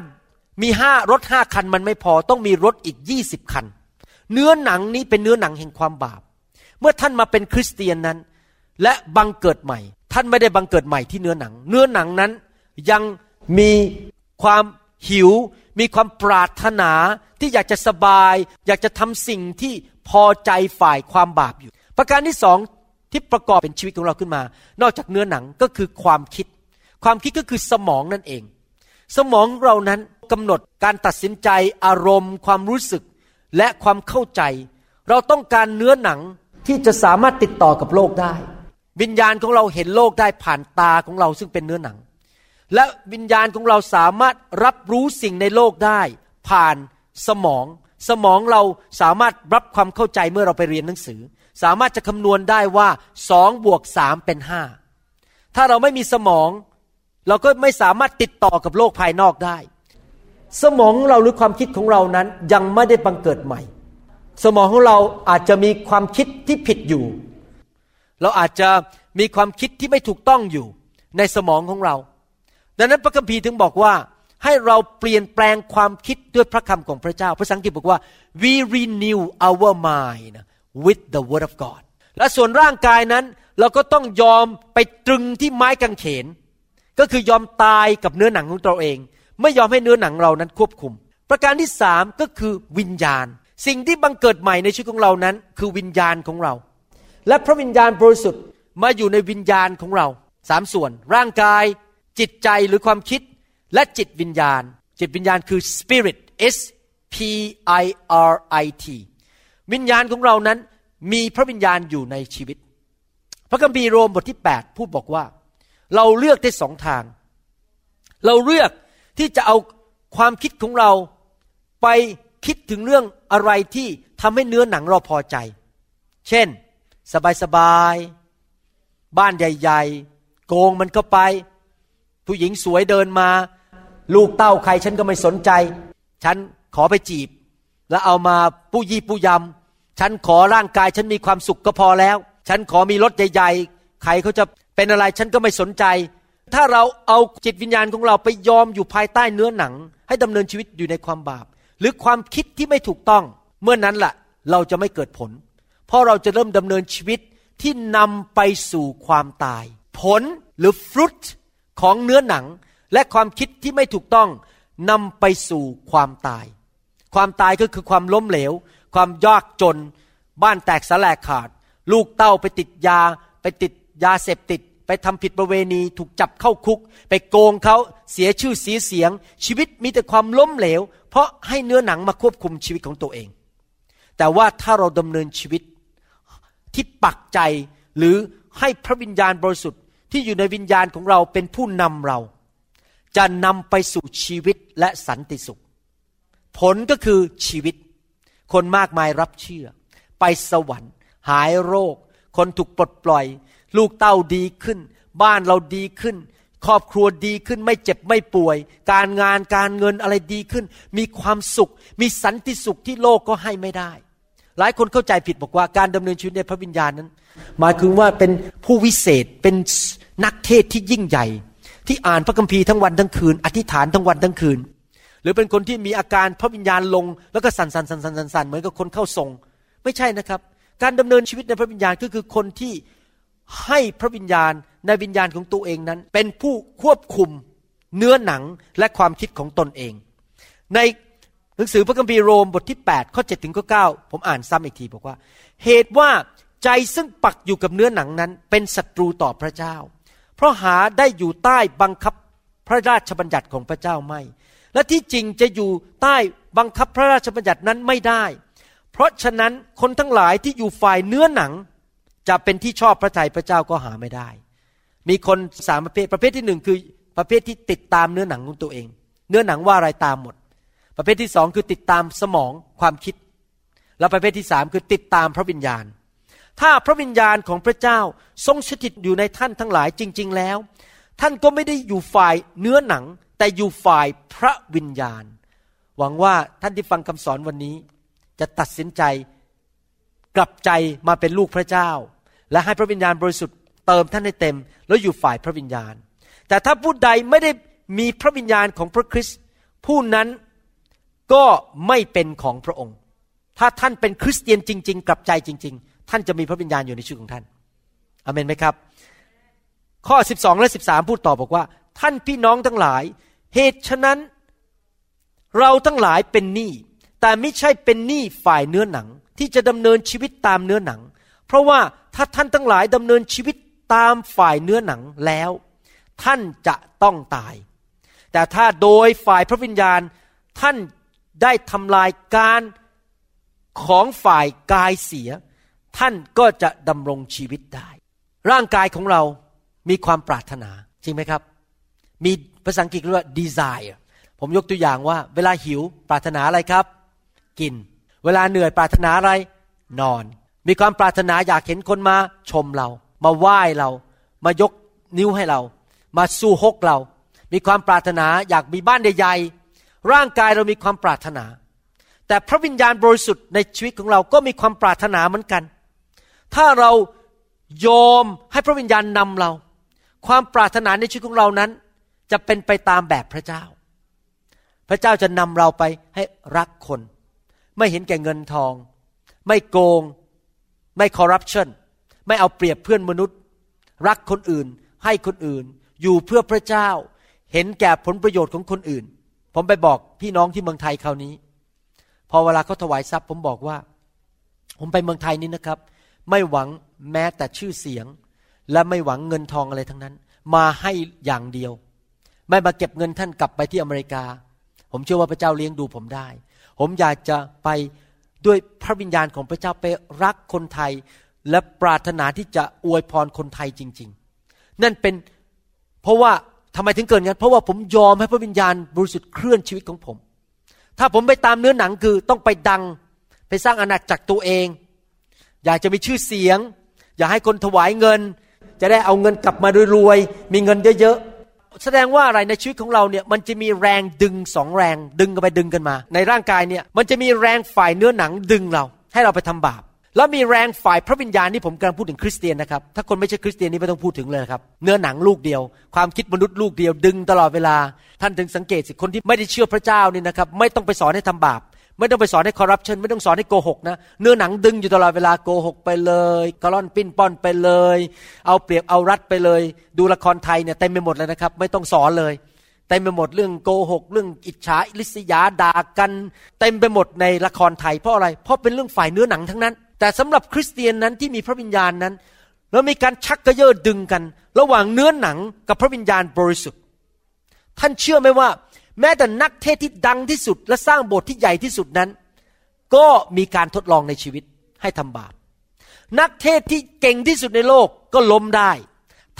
มีห้ารถห้าคันมันไม่พอต้องมีรถอีกยี่สิบคัน เนื้อหนังนี้เป็นเนื้อหนังแห่งความบาป เมื่อท่านมาเป็นคริสเตียนนั้น และบังเกิดใหม่ ท่านไม่ได้บังเกิดใหม่ที่เนื้อหนัง เนื้อหนังนั้นยังมีความหิว มีความปรารถนาที่อยากจะสบาย อยากจะทำสิ่งที่พอใจฝ่ายความบาปอยู่ ประการที่สองที่ประกอบเป็นชีวิตของเราขึ้นมา นอกจากเนื้อหนังก็คือความคิด ความคิดก็คือสมองนั่นเอง สมองเรานั้นกำหนดการตัดสินใจอารมณ์ ความรู้สึกและความเข้าใจ เราต้องการเนื้อหนังที่จะสามารถติดต่อกับโลกได้ วิญญาณของเราเห็นโลกได้ผ่านตาของเราซึ่งเป็นเนื้อหนัง และวิญญาณของเราสามารถรับรู้สิ่งในโลกได้ ผ่านสมอง สมองเราสามารถรับความเข้าใจเมื่อเราไปเรียนหนังสือ สามารถจะคำนวณได้ว่าสองบวกสามเป็นห้าถ้าเราไม่มีสมอง เราก็ไม่สามารถติดต่อกับโลกภายนอกได้ สมองเราหรือความคิดของเรานั้นยังไม่ได้บังเกิดใหม่ สมองของเราอาจจะมีความคิดที่ผิดอยู่ เราอาจจะมีความคิดที่ไม่ถูกต้องอยู่ในสมองของเรา ดังนั้นพระคัมภีร์ถึงบอกว่าให้เราเปลี่ยนแปลงความคิดด้วยพระคำของพระเจ้า ภาษาอังกฤษบอกว่า we renew our mind with the word of God และส่วนร่างกายนั้นเราก็ต้องยอมไปตรึงที่ไม้กางเขน ก็คือยอมตายกับเนื้อหนังของตัวเอง ไม่ยอมให้เนื้อหนังเรานั้นควบคุม ประการที่สามก็คือวิญญาณ สิ่งที่บังเกิดใหม่ในชีวิตของเรานั้น คือวิญญาณของเรา และพระวิญญาณบริสุทธิ์มาอยู่ในวิญญาณของเราสามส่วน ร่างกาย จิตใจหรือความคิด และจิตวิญญาณ จิตวิญญาณคือ spirit S P I R I T วิญญาณของเรานั้นมีพระวิญญาณอยู่ในชีวิต พระคัมภีร์โรมบทที่ 8 พูดบอกว่า เราเลือกได้สองทาง เราเลือกที่จะเอาความคิดของเราไปคิดถึงเรื่องอะไรที่ทำให้เนื้อหนังเราพอใจ เช่น สบายๆบ้านใหญ่ ๆ โกงมันก็ไป ผู้หญิงสวยเดินมา ลูกเต้าใครฉันก็ไม่สนใจ ฉันขอไปจีบ แล้วเอามาปู้ยี่ปู้ยำฉันขอร่างกายฉันมีความสุขก็พอแล้ว ฉันขอมีรถใหญ่ๆใครเขาจะเป็นอะไรฉันก็ไม่สนใจ ถ้าเราเอาจิตวิญญาณของเราไปยอมอยู่ภายใต้เนื้อหนัง ให้ดำเนินชีวิตอยู่ในความบาป หรือความคิดที่ไม่ถูกต้อง เมื่อนั้นละ่ะ เราจะไม่เกิดผล เพราะเราจะเริ่มดำเนินชีวิตที่นำไปสู่ความตาย ผลหรือฟรุตของเนื้อหนังและความคิดที่ไม่ถูกต้องนำไปสู่ความตาย ความตายก็คือความล้มเหลว ความยากจน บ้านแตกสลายขาด ลูกเต้าไปติดยา ไปติดยาเสพติด ไปทำผิดประเวณีถูกจับเข้าคุก ไปโกงเขาเสียชื่อเสียเสียง ชีวิตมีแต่ความล้มเหลว เพราะให้เนื้อหนังมาควบคุมชีวิตของตัวเอง แต่ว่าถ้าเราดำเนินชีวิต ที่ปักใจหรือให้พระวิญญาณบริสุทธิ์ที่อยู่ในวิญญาณของเราเป็นผู้นำเรา จะนำไปสู่ชีวิตและสันติสุข ผลก็คือชีวิต คนมากมายรับเชื่อ ไปสวรรค์ หายโรค คนถูกปลดปล่อย ลูกเต้าดีขึ้น บ้านเราดีขึ้น ครอบครัวดีขึ้นไม่เจ็บไม่ป่วย การงานการเงินอะไรดีขึ้น มีความสุข มีสันติสุขที่โลกก็ให้ไม่ได้ หลายคนเข้าใจผิดบอกว่าการดำเนินชีวิตในพระวิญญาณนั้น หมายถึงว่าเป็นผู้วิเศษเป็นนักเทศที่ยิ่งใหญ่ ที่อ่านพระคัมภีร์ทั้งวันทั้งคืน อธิษฐานทั้งวันทั้งคืน หรือเป็นคนที่มีอาการพระวิญญาณลง แล้วก็สั่นสั่นสั่นสั่นสั่นเหมือนกับคนเข้าทรง ไม่ใช่นะครับ การดำเนินชีวิตในพระวิญญาณก็คือคนที่ให้พระวิญญาณในวิญญาณของตัวเองนั้น เป็นผู้ควบคุมเนื้อหนังและความคิดของตนเอง ใน หนังสือพระคัมภีร์โรมบทที่ 8 ข้อ7ถึงข้อ9ผมอ่านซ้ำอีกทีบอกว่า เหตุว่าใจซึ่งปักอยู่กับเนื้อหนังนั้น เป็นศัตรูต่อพระเจ้า เพราะหาได้อยู่ใต้บังคับพระราชบัญญัติของพระเจ้าไม่ และที่จริงจะอยู่ใต้บังคับพระราชบัญญัตินั้นไม่ได้ เพราะฉะนั้นคนทั้งหลายที่อยู่ฝ่ายเนื้อหนัง จะเป็นที่ชอบพระทัยพระเจ้าก็หาไม่ได้ มีคนสามประเภทประเภทที่หนึ่งคือประเภทที่ติดตามเนื้อหนังของตัวเอง เนื้อหนังว่าอะไรตามหมด ประเภทที่สองคือติดตามสมองความคิด และประเภทที่สามคือติดตามพระวิญญาณ ถ้าพระวิญญาณของพระเจ้าทรงสถิตอยู่ในท่านทั้งหลายจริง ๆ แล้ว ท่านก็ไม่ได้อยู่ฝ่ายเนื้อหนัง แต่อยู่ฝ่ายพระวิญญาณ หวังว่าท่านที่ฟังคำสอนวันนี้ จะตัดสินใจกลับใจมาเป็นลูกพระเจ้า และให้พระวิญญาณบริสุทธิ์เติมท่านให้เต็ม แล้วอยู่ฝ่ายพระวิญญาณ แต่ถ้าผู้ใดไม่ได้มีพระวิญญาณของพระคริสต์ผู้นั้น ก็ไม่เป็นของพระองค์ ถ้าท่านเป็นคริสเตียนจริง ๆ กลับใจจริง ๆ ท่านจะมีพระวิญญาณอยู่ในชีวิตของท่านอเมนไหมครับ ข้อ 12 และ 13 พูดต่อบอกว่า ท่านพี่น้องทั้งหลาย เหตุฉะนั้น เราทั้งหลายเป็นหนี้แต่ไม่ใช่เป็นหนี้ฝ่ายเนื้อหนัง ที่จะดำเนินชีวิตตามเนื้อหนัง เพราะว่าถ้าท่านทั้งหลายดำเนินชีวิตตามฝ่ายเนื้อหนังแล้ว ท่านจะต้องตาย แต่ถ้าโดยฝ่ายพระวิญญาณท่าน ได้ทำลายการของฝ่ายกายเสีย ท่านก็จะดำรงชีวิตได้ ร่างกายของเรามีความปรารถนาจริงไหมครับ มีภาษาอังกฤษเรียกว่า desire ผมยกตัวอย่างว่า เวลาหิวปรารถนาอะไรครับ กิน เวลาเหนื่อยปรารถนาอะไร นอน มีความปรารถนาอยากเห็นคนมาชมเรา มาไหว้เรา มายกนิ้วให้เรา มาสู้ฮกเรา มีความปรารถนาอยากมีบ้านใหญ่ ร่างกายเรามีความปรารถนา แต่พระวิญญาณบริสุทธิ์ในชีวิตของเราก็มีความปรารถนาเหมือนกัน ถ้าเรายอมให้พระวิญญาณนำเรา ความปรารถนาในชีวิตของเรานั้น จะเป็นไปตามแบบพระเจ้า พระเจ้าจะนำเราไปให้รักคน ไม่เห็นแก่เงินทอง ไม่โกง ไม่คอร์รัปชันไม่เอาเปรียบเพื่อนมนุษย์ รักคนอื่น ให้คนอื่น อยู่เพื่อพระเจ้า เห็นแก่ผลประโยชน์ของคนอื่น ผมไปบอกพี่น้องที่เมืองไทยคราวนี้ พอเวลาเขาถวายทรัพย์ ผมบอกว่า ผมไปเมืองไทยนี้นะครับ ไม่หวังแม้แต่ชื่อเสียง และไม่หวังเงินทองอะไรทั้งนั้น มาให้อย่างเดียว ไม่มาเก็บเงินท่านกลับไปที่อเมริกา ผมเชื่อว่าพระเจ้าเลี้ยงดูผมได้ ผมอยากจะไปด้วยพระวิญญาณของพระเจ้าไปรักคนไทย และปรารถนาที่จะอวยพรคนไทยจริง ๆ นั่นเป็นเพราะว่า ทำไมถึงเกิดงั้น เพราะว่าผมยอมให้พระวิญญาณบริสุทธิ์เคลื่อนชีวิตของผม ถ้าผมไปตามเนื้อหนังคือต้องไปดังไปสร้างอาณาจักรตัวเอง อยากจะมีชื่อเสียง อยากให้คนถวายเงิน จะได้เอาเงินกลับมารวยๆมีเงินเยอะๆแสดงว่าอะไรในชีวิตของเราเนี่ยมันจะมีแรงดึงสองแรงดึงกันไปดึงกันมา ในร่างกายเนี่ยมันจะมีแรงฝ่ายเนื้อหนังดึงเรา ให้เราไปทำบาป แล้วมีแรงฝ่ายพระวิญญาณที่ผมกำลังพูดถึงคริสเตียนนะครับ ถ้าคนไม่ใช่คริสเตียนนี่ไม่ต้องพูดถึงเลยครับ เนื้อหนังลูกเดียว ความคิดมนุษย์ลูกเดียวดึงตลอดเวลา ท่านถึงสังเกตสิคนที่ไม่ได้เชื่อพระเจ้านี่นะครับ ไม่ต้องไปสอนให้ทำบาป ไม่ต้องไปสอนให้คอร์รัปชันไม่ต้องสอนให้โกหกนะเนื้อหนังดึงอยู่ตลอดเวลาโกหกไปเลยกล่อนปิ้นป้อนไปเลย เอาเปรียบเอารัดไปเลย ดูละครไทยเนี่ยเต็มไปหมดเลยนะครับ ไม่ต้องสอนเลยเต็มไปหมดเรื่องโกหก เรื่องอิจฉาลิษยาด่ากันเต็มไปหมดในละครไทยเพราะอะไร เพราะเป็นเรื่องฝ่ายเนื้อหนังทั้งนั้น แต่สำหรับคริสเตียนนั้นที่มีพระวิญญาณนั้นเรามีการชักกระเยาะดึงกัน ระหว่างเนื้อหนังกับพระวิญญาณบริสุทธิ์ ท่านเชื่อไหมว่า แม้แต่นักเทศที่ดังที่สุด และสร้างโบสถ์ที่ใหญ่ที่สุดนั้น ก็มีการทดลองในชีวิตให้ทำบาปนักเทศที่เก่งที่สุดในโลกก็ล้มได้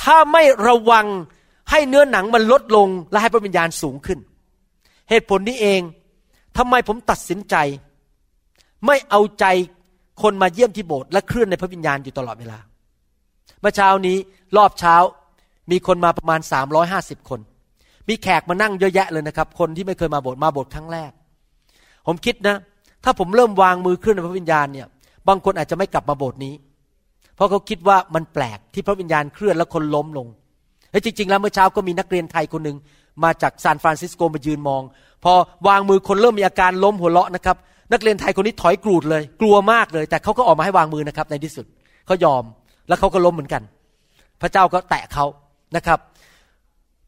ถ้าไม่ระวังให้เนื้อหนังมันลดลงและให้พระวิญญาณสูงขึ้น เหตุผลนี้เองทำไมผมตัดสินใจ ไม่เอาใจ คนมาเยี่ยมที่โบสถ์และเคลื่อนในพระวิญญาณอยู่ตลอดเวลา เมื่อเช้านี้รอบเช้ามีคนมาประมาณสามร้อยห้าสิบคน มีแขกมานั่งเยอะแยะเลยนะครับ คนที่ไม่เคยมาโบสถ์มาโบสถ์ครั้งแรก ผมคิดนะ ถ้าผมเริ่มวางมือเคลื่อนในพระวิญญาณเนี่ย บางคนอาจจะไม่กลับมาโบสถ์นี้ เพราะเขาคิดว่ามันแปลกที่พระวิญญาณเคลื่อนแล้วคนล้มลงแล้จริง ๆ แล้วเมื่อเช้าก็มีนักเรียนไทยคนหนึ่งมาจากซานฟรานซิสโกมายืนมอง พอวางมือคนเริ่มมีอาการล้มหัวเราะนะครับ นักเรียนไทยคนนี้ถอยกรูดเลย กลัวมากเลย แต่เขาก็ออกมาให้วางมือนะครับในที่สุดเขายอมแล้วเขาก็ล้มเหมือนกัน พระเจ้าก็แตะเขานะครับ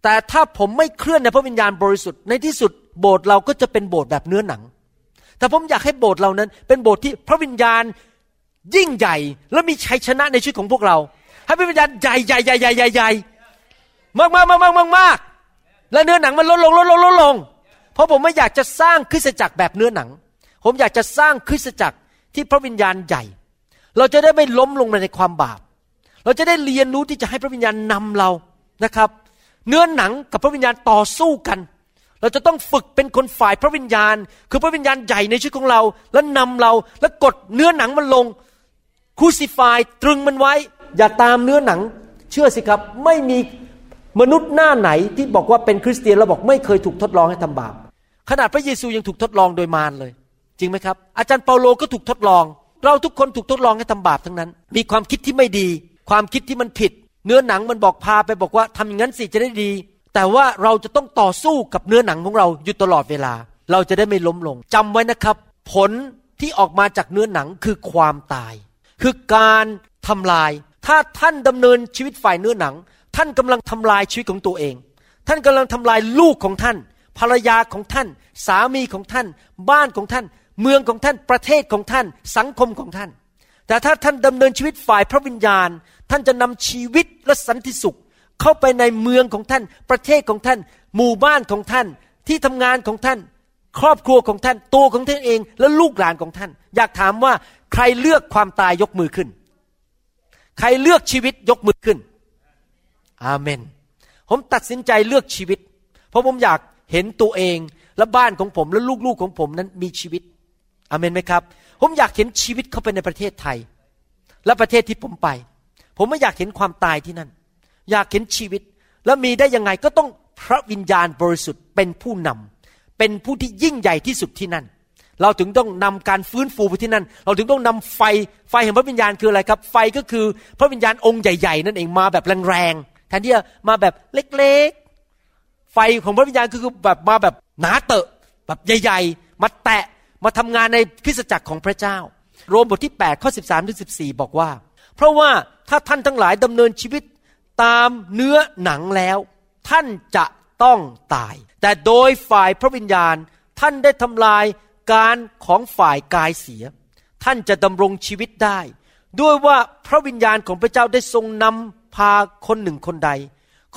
แต่ถ้าผมไม่เคลื่อนในพระวิญญาณบริสุทธิ์ในที่สุดโบสถ์เราก็จะเป็นโบสถ์แบบเนื้อหนัง แต่ผมอยากให้โบสถ์เรานั้น เป็นโบสถ์ที่พระวิญญาณยิ่งใหญ่ และมีชัยชนะในชีวิตของพวกเรา ให้พระวิญญาณใหญ่ใหญ่ใหญ่ใหญ่ใหญ่ใหญ่มากมากมากมากมากมากและเนื้อหนังมันลดลงลดลงลดลง เพราะผมไม่อยากจะสร้างคริสตจักรแบบเนื้อหนัง ผมอยากจะสร้างคริสตจักรที่พระวิญญาณใหญ่ เราจะได้ไม่ล้มลงในความบาป เราจะได้เรียนรู้ที่จะให้พระวิญญาณนำเรานะครับ เนื้อหนังกับพระวิญญาณต่อสู้กัน เราจะต้องฝึกเป็นคนฝ่ายพระวิญญาณ คือพระวิญญาณใหญ่ในชีวิตของเรา แล้วนำเราแล้วกดเนื้อหนังมันลงคูซิฟายตรึงมันไว้ อย่าตามเนื้อหนัง เชื่อสิครับ ไม่มีมนุษย์หน้าไหนที่บอกว่าเป็นคริสเตียนแล้วบอกไม่เคยถูกทดลองให้ทำบาปขนาดพระเยซูยังถูกทดลองโดยมารเลย จริงไหมครับ อาจารย์เปาโลก็ถูกทดลอง เราทุกคนถูกทดลองให้ทำบาปทั้งนั้น มีความคิดที่ไม่ดี ความคิดที่มันผิด เนื้อหนังมันบอกพาไปบอกว่าทำอย่างนั้นสิจะได้ดี แต่ว่าเราจะต้องต่อสู้กับเนื้อหนังของเราอยู่ตลอดเวลา เราจะได้ไม่ล้มลงจำไว้นะครับ ผลที่ออกมาจากเนื้อหนังคือความตาย คือการทำลาย ถ้าท่านดำเนินชีวิตฝ่ายเนื้อหนัง ท่านกำลังทำลายชีวิตของตัวเอง ท่านกำลังทำลายลูกของท่าน ภรรยาของท่าน สามีของท่าน บ้านของท่าน เมืองของท่านประเทศของท่านสังคมของท่าน แต่ถ้าท่านดำเนินชีวิตฝ่ายพระวิญญาณ ท่านจะนำชีวิตและสันติสุข เข้าไปในเมืองของท่าน ประเทศของท่าน หมู่บ้านของท่าน ที่ทำงานของท่าน ครอบครัวของท่านตัวของท่านเองและลูกหลานของท่าน อยากถามว่าใครเลือกความตายยกมือขึ้น ใครเลือกชีวิตยกมือขึ้น อาเมน ผมตัดสินใจเลือกชีวิต เพราะผมอยากเห็นตัวเองและบ้านของผมและลูกๆของผมนั้นมีชีวิต อเมนไหมครับ ผมอยากเห็นชีวิตเข้าไปในประเทศไทย และประเทศที่ผมไป ผมไม่อยากเห็นความตายที่นั่น อยากเห็นชีวิต แล้วมีได้ยังไงก็ต้องพระวิญญาณบริสุทธิ์เป็นผู้นำเป็นผู้ที่ยิ่งใหญ่ที่สุดที่นั่น เราถึงต้องนำการฟื้นฟูไปที่นั่น เราถึงต้องนำไฟไฟแห่งพระวิญญาณคืออะไรครับ ไฟก็คือพระวิญญาณองค์ใหญ่ๆนั่นเองมาแบบแรงๆแทนที่จะมาแบบเล็กๆ ไฟของพระวิญญาณคือแบบมาแบบหนาเตอะแบบใหญ่ ๆ มาแตะ มาทำงานในคริสตจักรของพระเจ้า โรมบทที่8ข้อ 13ถึง14 บอกว่า เพราะว่าถ้าท่านทั้งหลายดำเนินชีวิตตามเนื้อหนังแล้ว ท่านจะต้องตาย แต่โดยฝ่ายพระวิญญาณท่านได้ทำลายการของฝ่ายกายเสีย ท่านจะดำรงชีวิตได้ ด้วยว่าพระวิญญาณของพระเจ้าได้ทรงนำพาคนหนึ่งคนใด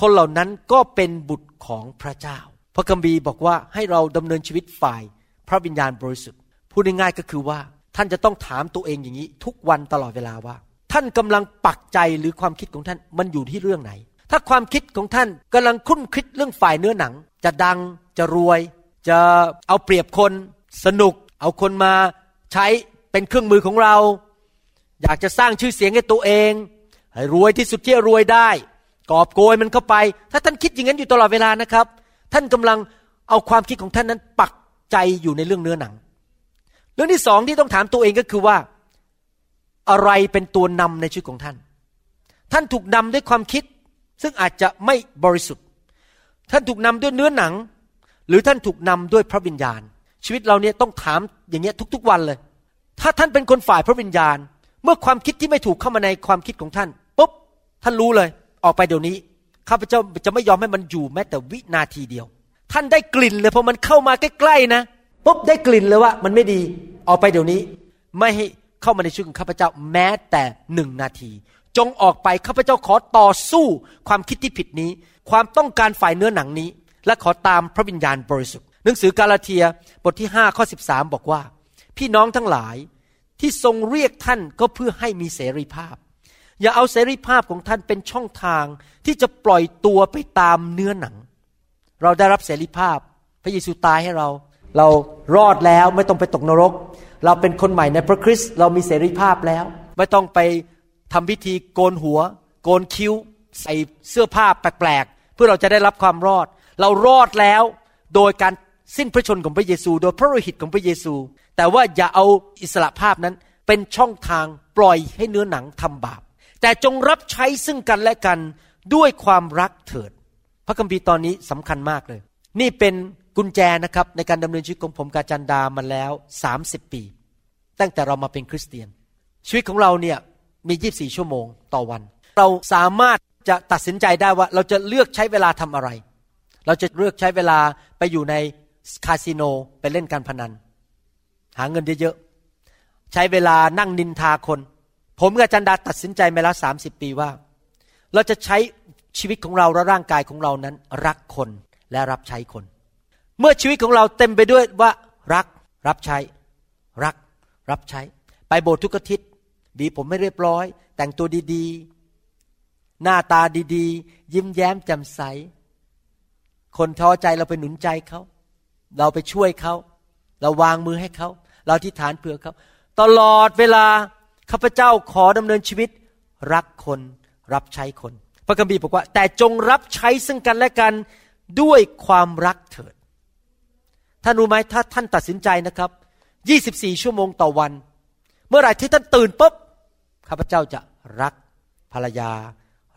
คนเหล่านั้นก็เป็นบุตรของพระเจ้า พระคัมภีร์บอกว่าให้เราดำเนินชีวิตฝ่าย พระวิญญาณบริสุทธิ์ พูดง่ายๆก็คือว่าท่านจะต้องถามตัวเองอย่างนี้ ทุกวันตลอดเวลาว่า ท่านกำลังปักใจหรือความคิดของท่านมันอยู่ที่เรื่องไหน ถ้าความคิดของท่านกำลังคุ้นคิดเรื่องฝ่ายเนื้อหนัง จะดังจะรวย จะเอาเปรียบคน สนุก เอาคนมาใช้เป็นเครื่องมือของเรา อยากจะสร้างชื่อเสียงให้ตัวเอง ให้รวยที่สุดที่รวยได้ กอบโกยมันเข้าไป ถ้าท่านคิดอย่างนั้นอยู่ตลอดเวลานะครับ ท่านกำลังเอาความคิดของท่านนั้นปัก ใจอยู่ในเรื่องเนื้อหนัง เรื่องที่สองที่ต้องถามตัวเองก็คือว่า อะไรเป็นตัวนำในชีวิตของท่าน ท่านถูกนำด้วยความคิด ซึ่งอาจจะไม่บริสุทธิ์ ท่านถูกนำด้วยเนื้อหนัง หรือท่านถูกนำด้วยพระวิญญาณ ชีวิตเราเนี่ยต้องถามอย่างเงี้ยทุก ๆ วันเลย ถ้าท่านเป็นคนฝ่ายพระวิญญาณ เมื่อความคิดที่ไม่ถูกเข้ามาในความคิดของท่านปุ๊บท่านรู้เลย ออกไปเดี๋ยวนี้ข้าพเจ้าจะไม่ยอมให้มันอยู่แม้แต่วินาทีเดียว ท่านได้กลิ่นเลยพอมันเข้ามาใกล้ๆนะปุ๊บได้กลิ่นเลยว่า มันไม่ดีออกไปเดี๋ยวนี้ ไม่ให้เข้ามาในชีวิตของข้าพเจ้าแม้แต่หนึ่งนาที จงออกไปข้าพเจ้าขอต่อสู้ความคิดที่ผิดนี้ ความต้องการฝ่ายเนื้อหนังนี้ และขอตามพระวิญญาณบริสุทธิ์หนังสือกาลาเทียบทที่5ข้อ13 บอกว่า พี่น้องทั้งหลายที่ทรงเรียกท่านก็เพื่อให้มีเสรีภาพ อย่าเอาเสรีภาพของท่านเป็นช่องทางที่จะปล่อยตัวไปตามเนื้อหนัง เราได้รับเสรีภาพ พระเยซูตายให้เรา เรารอดแล้วไม่ต้องไปตกนรก เราเป็นคนใหม่ในพระคริสต์เรามีเสรีภาพแล้ว ไม่ต้องไปทำพิธีโกนหัว โกนคิ้ว ใส่เสื้อผ้าแปลกๆเพื่อเราจะได้รับความรอด เรารอดแล้วโดยการสิ้นพระชนของพระเยซู โดยพระโลหิตของพระเยซู แต่ว่าอย่าเอาอิสระภาพนั้นเป็นช่องทางปล่อยให้เนื้อหนังทำบาป แต่จงรับใช้ซึ่งกันและกันด้วยความรักเถิด ระคัมภีร์ตอนนี้สำคัญมากเลย นี่เป็นกุญแจนะครับในการดำเนินชีวิตของผมกาจันดามาแล้ว30ปี ตั้งแต่เรามาเป็นคริสเตียน ชีวิตของเราเนี่ยมี 24 ชั่วโมงต่อวัน เราสามารถจะตัดสินใจได้ว่าเราจะเลือกใช้เวลาทำอะไร เราจะเลือกใช้เวลาไปอยู่ในคาสิโนไปเล่นการพนัน หาเงินเยอะๆใช้เวลานั่งนินทาคน ผมกับจันดาตัดสินใจมาแล้วสาสิบปีว่า เราจะใช้ ชีวิตของเราและร่างกายของเรานั้นรักคนและรับใช้คน เมื่อชีวิตของเราเต็มไปด้วยว่ารักรับใช้ รัก รับใช้ ไปโบสถ์ทุกอาทิตย์บีผมไม่เรียบร้อย แต่งตัวดีๆ หน้าตาดีๆ ยิ้มแย้มแจ่มใส คนท้อใจเราไปหนุนใจเขาเราไปช่วยเขาเราวางมือให้เขาเราที่ฐานเผื่อเขาตลอดเวลาข้าพเจ้าขอดำเนินชีวิต รักคน รับใช้คน ระคัมภีร์บอกว่า แต่จงรับใช้ซึ่งกันและกันด้วยความรักเถิด ท่านรู้ไหมถ้าท่านตัดสินใจนะครับ 24 ชั่วโมงต่อวัน เมื่อไหร่ที่ท่านตื่นปุ๊บข้าพเจ้าจะรักภรรยา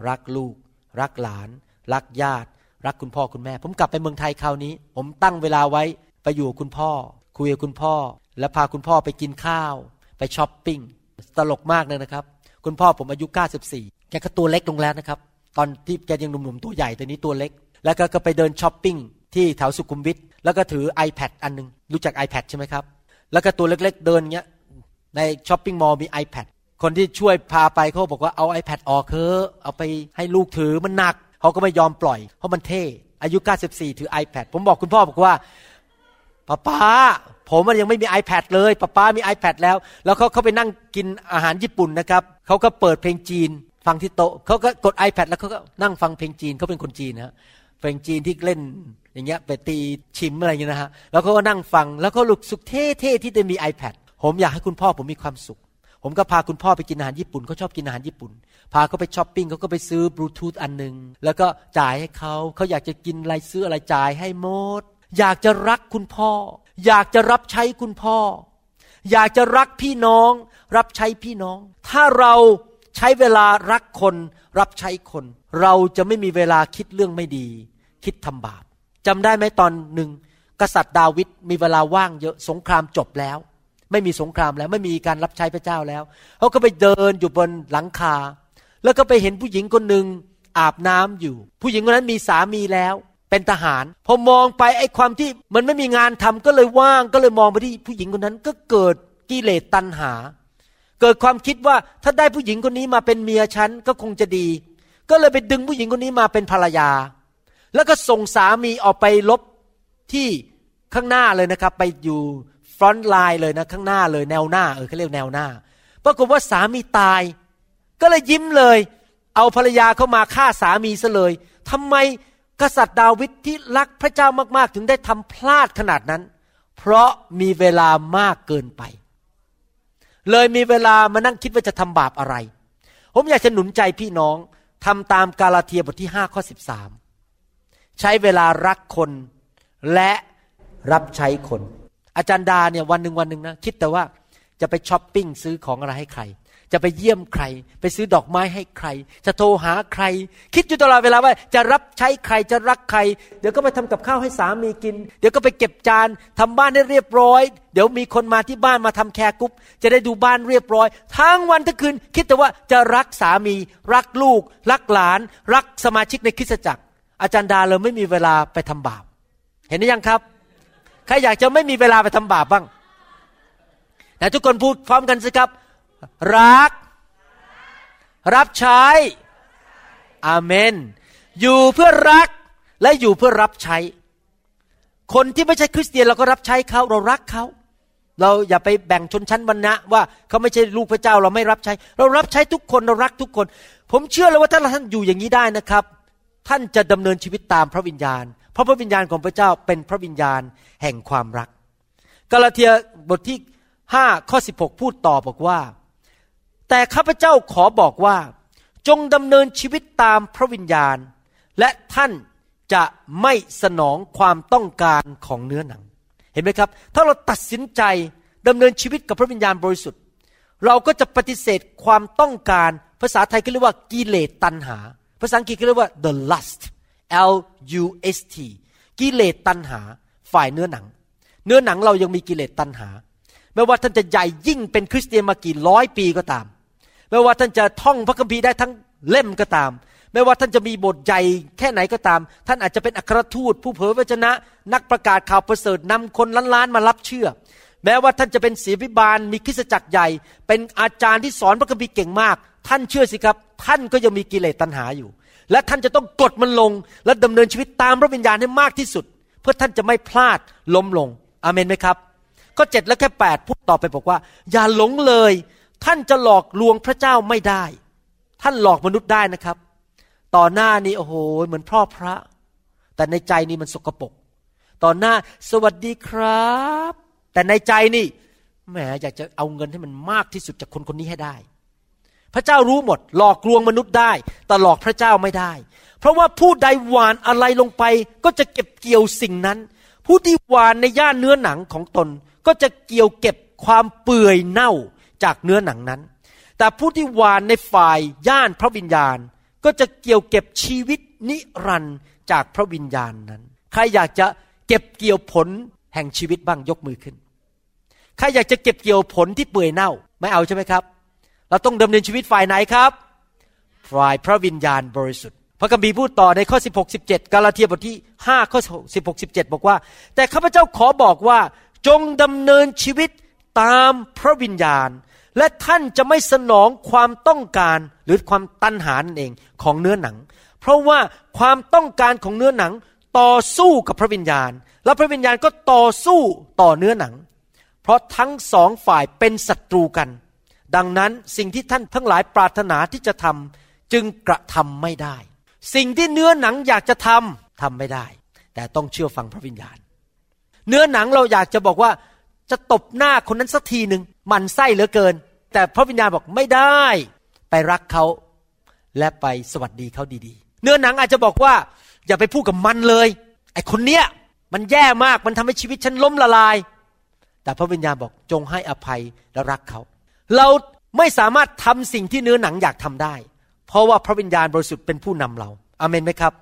รักลูก รักหลาน รักญาติ รักคุณพ่อคุณแม่ ผมกลับไปเมืองไทยคราวนี้ ผมตั้งเวลาไว้ไปอยู่คุณพ่อ คุยกับคุณพ่อ แล้วพาคุณพ่อไปกินข้าว ไปช้อปปิ้งตลกมากเลยนะครับ คุณพ่อผมอายุ 94แกก็ตัวเล็กลงแล้วนะครับ ตอนที่แกยังหนุ่มๆตัวใหญ่แต่นี้ตัวเล็ก แล้วก็ไปเดินช้อปปิ้งที่แถวสุขุมวิทแล้วก็ถือ iPad อันนึง รู้จัก iPad ใช่ไหมครับ แล้วก็ตัวเล็กๆเดินเงี้ยใน shopping mall มี iPad คนที่ช่วยพาไปเขาบอกว่าเอา iPad ออกเถอะเอาไปให้ลูกถือมันหนักเขาก็ไม่ยอมปล่อย เพราะมันเท่ อายุ 94 ถือ iPad ผมบอกคุณพ่อบอกว่าป้าป้าผมมันยังไม่มี iPad เลยป้าป้ามี iPad แล้ว แล้วเขาเขาไปนั่งกินอาหารญี่ปุ่นนะครับเขาก็เปิดเพลงจีน ฟังที่โต๊ะเขาก็กด iPad แล้วเขาก็นั่งฟังเพลงจีนเขาเป็นคนจีนนะเพลงจีนที่เล่นอย่างเงี้ยไปตีชิมอะไรอย่างเงี้ยนะฮะแล้วเขาก็นั่งฟังแล้วเขาลุกสุขเท่ๆที่ได้มี iPad ผมอยากให้คุณพ่อผมมีความสุข ผมก็พาคุณพ่อไปกินอาหารญี่ปุ่นเขาชอบกินอาหารญี่ปุ่น พาเขาไปช้อปปิ้งเขาก็ไปซื้อบลูทูธอันหนึ่งแล้วก็จ่ายให้เขาเขาอยากจะกินอะไรซื้ออะไรจ่ายให้หมด อยากจะรักคุณพ่อ อยากจะรับใช้คุณพ่อ อยากจะรักพี่น้อง รับใช้พี่น้อง ถ้าเรา ใช้เวลารักคน รับใช้คน เราจะไม่มีเวลาคิดเรื่องไม่ดี คิดทำบาปจำได้ไหมตอนหนึ่งกษัตริย์ดาวิดมีเวลาว่างเยอะสงครามจบแล้ว ไม่มีสงครามแล้วไม่มีการรับใช้พระเจ้าแล้วเขาก็ไปเดินอยู่บนหลังคา แล้วก็ไปเห็นผู้หญิงคนหนึ่งอาบน้ำอยู่ ผู้หญิงคนนั้นมีสามีแล้วเป็นทหาร พอมองไปไอ้ความที่มันไม่มีงานทำก็เลยว่างก็เลยมองไปที่ผู้หญิงคนนั้นก็เกิดกิเลสตัณหา เกิดความคิดว่าถ้าได้ผู้หญิงคนนี้มาเป็นเมียฉันก็คงจะดี ก็เลยไปดึงผู้หญิงคนนี้มาเป็นภรรยา แล้วก็ส่งสามีออกไปลบที่ข้างหน้าเลยนะครับ ไปอยู่ front line เลยนะข้างหน้าเลยแนวหน้าเออเขาเรียกแนวหน้าปรากฏว่าสามีตาย ก็เลยยิ้มเลย เอาภรรยาเขามาฆ่าสามีซะเลยทำไมกษัตริย์ดาวิดที่รักพระเจ้ามากๆ ถึงได้ทำพลาดขนาดนั้น เพราะมีเวลามากเกินไป เลยมีเวลามานั่งคิดว่าจะทำบาปอะไร ผมอยากจะหนุนใจพี่น้องทำตามกาลาเทียบทที่ห้าข้อสิบสามใช้เวลารักคนและรับใช้คน อาจารย์ดาเนี่ยวันหนึ่งวันหนึ่งนะคิดแต่ว่าจะไปช้อปปิ้งซื้อของอะไรให้ใคร จะไปเยี่ยมใคร ไปซื้อดอกไม้ให้ใคร จะโทรหาใคร คิดอยู่ตลอดเวลาว่า จะรับใช้ใครจะรักใคร เดี๋ยวก็ไปทำกับข้าวให้สามีกิน เดี๋ยวก็ไปเก็บจานทำบ้านให้เรียบร้อย เดี๋ยวมีคนมาที่บ้านมาทำแคร์กุ๊ปจะได้ดูบ้านเรียบร้อย ทั้งวันทั้งคืน คิดแต่ว่าจะรักสามี รักลูก รักหลาน รักสมาชิกในคริสตจักร อาจารย์ดาเลยไม่มีเวลาไปทำบาป เห็นหรือยังครับใครอยากจะไม่มีเวลาไปทำบาปบ้างแต่ทุกคนพูดพร้อมกันสิครับ รัก รับใช้ อาเมน อยู่เพื่อรักและอยู่เพื่อรับใช้ คนที่ไม่ใช่คริสเตียนเราก็รับใช้เขาเรารักเขา เราอย่าไปแบ่งชนชั้นวรรณะว่าเขาไม่ใช่ลูกพระเจ้าเราไม่รับใช้ เรารับใช้ทุกคนเรารักทุกคน ผมเชื่อเลยว่าถ้าท่านอยู่อย่างนี้ได้นะครับ ท่านจะดำเนินชีวิตตามพระวิญญาณ เพราะพระวิญญาณของพระเจ้าเป็นพระวิญญาณแห่งความรัก กาลาเทียบทที่ห้าข้อสิบหกพูดต่อบอกว่า แต่ข้าพเจ้าขอบอกว่า จงดำเนินชีวิตตามพระวิญญาณ และท่านจะไม่สนองความต้องการของเนื้อหนัง เห็นไหมครับ ถ้าเราตัดสินใจดำเนินชีวิตกับพระวิญญาณบริสุทธิ์ เราก็จะปฏิเสธความต้องการ ภาษาไทยก็เรียกว่ากิเลสตัณหา ภาษาอังกฤษก็เรียกว่า the lust L U S T กิเลสตัณหา ฝ่ายเนื้อหนัง เนื้อหนังเรายังมีกิเลสตัณหา ไม่ว่าท่านจะใหญ่ยิ่งเป็นคริสเตียนมากี่ร้อยปีก็ตาม ไม่ว่าท่านจะท่องพระคัมภีร์ได้ทั้งเล่มก็ตาม ไม่ว่าท่านจะมีบทใหญ่แค่ไหนก็ตาม ท่านอาจจะเป็นอัครทูต ผู้เผยพระชนะ นักประกาศข่าวประเสริฐนำคนล้านๆมารับเชื่อ แม้ว่าท่านจะเป็นศิบิบาลมีคริสตจักรใหญ่ เป็นอาจารย์ที่สอนพระคัมภีร์เก่งมาก ท่านเชื่อสิครับ ท่านก็ยังมีกิเลสตัณหาอยู่ และท่านจะต้องกดมันลง และดำเนินชีวิตตามพระวิญญาณให้มากที่สุด เพื่อท่านจะไม่พลาดล้มลงอเมนไหมครับข้อเจ็ดและแค่แปดพูดต่อไปบอกว่า อย่าหลงเลย ท่านจะหลอกลวงพระเจ้าไม่ได้ ท่านหลอกมนุษย์ได้นะครับ ต่อหน้านี้โอ้โหเหมือนพ่อพระ แต่ในใจนี่มันสกปรกต่อหน้าสวัสดีครับ แต่ในใจนี่แหมอยากจะเอาเงินให้มันมากที่สุดจากคนคนนี้ให้ได้ พระเจ้ารู้หมด หลอกลวงมนุษย์ได้ แต่หลอกพระเจ้าไม่ได้ เพราะว่าผู้ใดหวานอะไรลงไป ก็จะเก็บเกี่ยวสิ่งนั้น ผู้ที่หวานในย่านเนื้อหนังของตน ก็จะเกี่ยวเก็บความเปื่อยเน่า จากเนื้อหนังนั้น แต่ผู้ที่หวานในฝ่ายย่านพระวิญญาณ ก็จะเกี่ยวเก็บชีวิตนิรันดร์จากพระวิญญาณนั้น ใครอยากจะเก็บเกี่ยวผลแห่งชีวิตบ้างยกมือขึ้น ใครอยากจะเก็บเกี่ยวผลที่เปื่อยเน่าไม่เอาใช่ไหมครับ เราต้องดำเนินชีวิตฝ่ายไหนครับ ฝ่ายพระวิญญาณบริสุทธิ์ พระคัมภีร์พูดต่อในข้อ 16 17 กาลาเทียบทที่ 5 ข้อ 16 17 บอกว่า แต่ข้าพเจ้าขอบอกว่าจงดำเนินชีวิตตามพระวิญญาณ และท่านจะไม่สนองความต้องการหรือความตัณหานั่นเองของเนื้อหนัง เพราะว่าความต้องการของเนื้อหนังต่อสู้กับพระวิญญาณ และพระวิญญาณก็ต่อสู้ต่อเนื้อหนัง เพราะทั้งสองฝ่ายเป็นศัตรูกัน ดังนั้นสิ่งที่ท่านทั้งหลายปรารถนาที่จะทำจึงกระทำไม่ได้ สิ่งที่เนื้อหนังอยากจะทำทำไม่ได้ แต่ต้องเชื่อฟังพระวิญญาณ เนื้อหนังเราอยากจะบอกว่า จะตบหน้าคนนั้นสักทีหนึ่งมันไส้เหลือเกิน แต่พระวิญญาณบอกไม่ได้ ไปรักเขาและไปสวัสดีเขาดีๆ เนื้อหนังอาจจะบอกว่า อย่าไปพูดกับมันเลย ไอ้คนเนี้ย มันแย่มากมันทำให้ชีวิตฉันล้มละลาย แต่พระวิญญาณบอกจงให้อภัยและรักเขา เราไม่สามารถทำสิ่งที่เนื้อหนังอยากทำได้ เพราะว่าพระวิญญาณบริสุทธิ์เป็นผู้นำเราอาเมนไหมครับ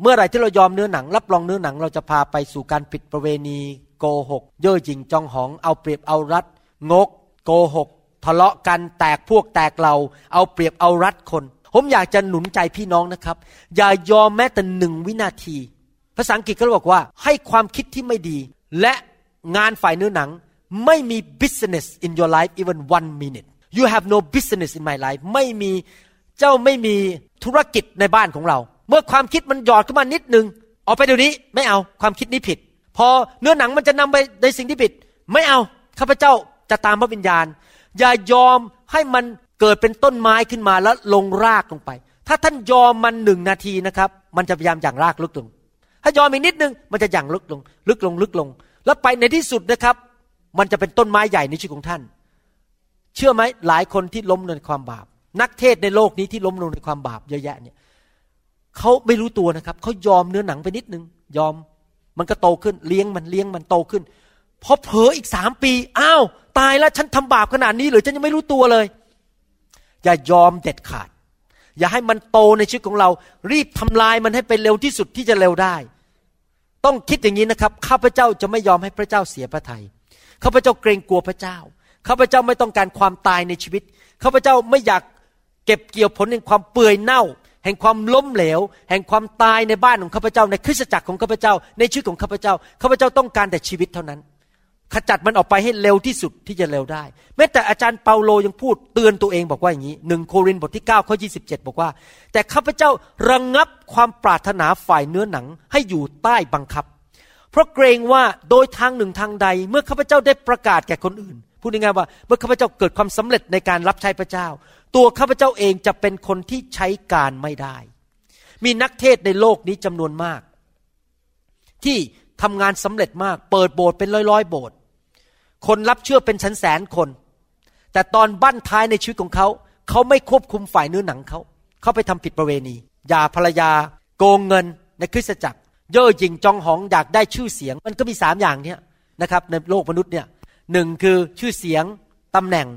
เมื่อไหร่ที่เรายอมเนื้อหนัง รับรองเนื้อหนังเราจะพาไปสู่การผิดประเวณีโกหก เย่อหยิ่งจองหอง เอาเปรียบเอารัดงก โกหก ทะเลาะกันแตกพวกแตกเรา เอาเปรียบเอารัดคน ผมอยากจะหนุนใจพี่น้องนะครับ อย่ายอมแม้แต่หนึ่งวินาที ภาษาอังกฤษเขาบอกว่า ให้ความคิดที่ไม่ดี และงานฝ่ายเนื้อหนังไม่มี business in your life even one minute you have no business in my life ไม่มีเจ้าไม่มีธุรกิจในบ้านของเรา เมื่อความคิดมันหยอดเข้ามานิดนึงออกไปเดี๋ยวนี้ไม่เอาความคิดนี้ผิด พอเนื้อหนังมันจะนำไปในสิ่งที่ผิด ไม่เอาข้าพเจ้าจะตามพระวิญญาณ อย่ายอมให้มันเกิดเป็นต้นไม้ขึ้นมาแล้วลงรากลงไป ถ้าท่านยอมมันหนึ่งนาทีนะครับ มันจะพยายามอย่างรากลึกลง ถ้ายอมอีกนิดนึงมันจะอย่างลึกลง ลึกลงลึกลง แล้วไปในที่สุดนะครับ มันจะเป็นต้นไม้ใหญ่ในชีวิตของท่าน เชื่อไหมหลายคนที่ล้มในความบาป นักเทศในโลกนี้ที่ล้มลงในความบาปเยอะแยะเนี่ย เขาไม่รู้ตัวนะครับเขายอมเนื้อหนังไปนิดนึง ยอมมันก็โตขึ้นเลี้ยงมันเลี้ยงมันโตขึ้นพอเผลออีกสามปีอ้าวตายแล้วฉันทำบาปขนาดนี้หรือฉันยังไม่รู้ตัวเลย อย่ายอมเด็ดขาด อย่าให้มันโตในชีวิตของเรา รีบทำลายมันให้เป็นเร็วที่สุดที่จะเร็วได้ ต้องคิดอย่างนี้นะครับข้าพเจ้าจะไม่ยอมให้พระเจ้าเสียพระทยัยข้าพเจ้าเกรงกลัวพระเจ้าข้าพเจ้าไม่ต้องการความตายในชีวิตข้าพเจ้าไม่อยากเก็บเกี่ยวผลแห่งความเปื่อยเน่า แห่งความล้มเหลว แห่งความตายในบ้านของข้าพเจ้า ในคริสตจักรของข้าพเจ้า ในชีวิตของข้าพเจ้าข้าพเจ้าต้องการแต่ชีวิตเท่านั้น ขจัดมันออกไปให้เร็วที่สุดที่จะเร็วได้ แม้แต่อาจารย์เปาโลยังพูดเตือนตัวเองบอกว่าอย่างนี้หนึ่งโครินธ์บทที่9ข้อ27บอกว่า แต่ข้าพเจ้าระงงับความปรารถนาฝ่ายเนื้อหนังให้อยู่ใต้บังคับ เพราะเกรงว่าโดยทางหนึ่งทางใดเมื่อข้าพเจ้าได้ประกาศแก่คนอื่น พูดง่ายๆว่าเมื่อข้าพเจ้าเกิดความสำเร็จในการรับใช้พระเจ้า ตัวข้าพเจ้าเองจะเป็นคนที่ใช้การไม่ได้ มีนักเทศในโลกนี้จำนวนมาก ที่ทำงานสำเร็จมาก เปิดโบสถ์เป็นร้อยๆโบสถ์คนรับเชื่อเป็นแสนแสนคน แต่ตอนบั้นท้ายในชีวิตของเขา เขาไม่ควบคุมฝ่ายเนื้อหนังเขา เขาไปทำผิดประเวณียาภรรยา โกงเงินในคริสตจักร เย่อหยิ่งจองหองอยากได้ชื่อเสียง มันก็มีสามอย่างเนี้ยนะครับในโลกมนุษย์เนี่ย หนึ่งคือชื่อเสียงตำแหน่ง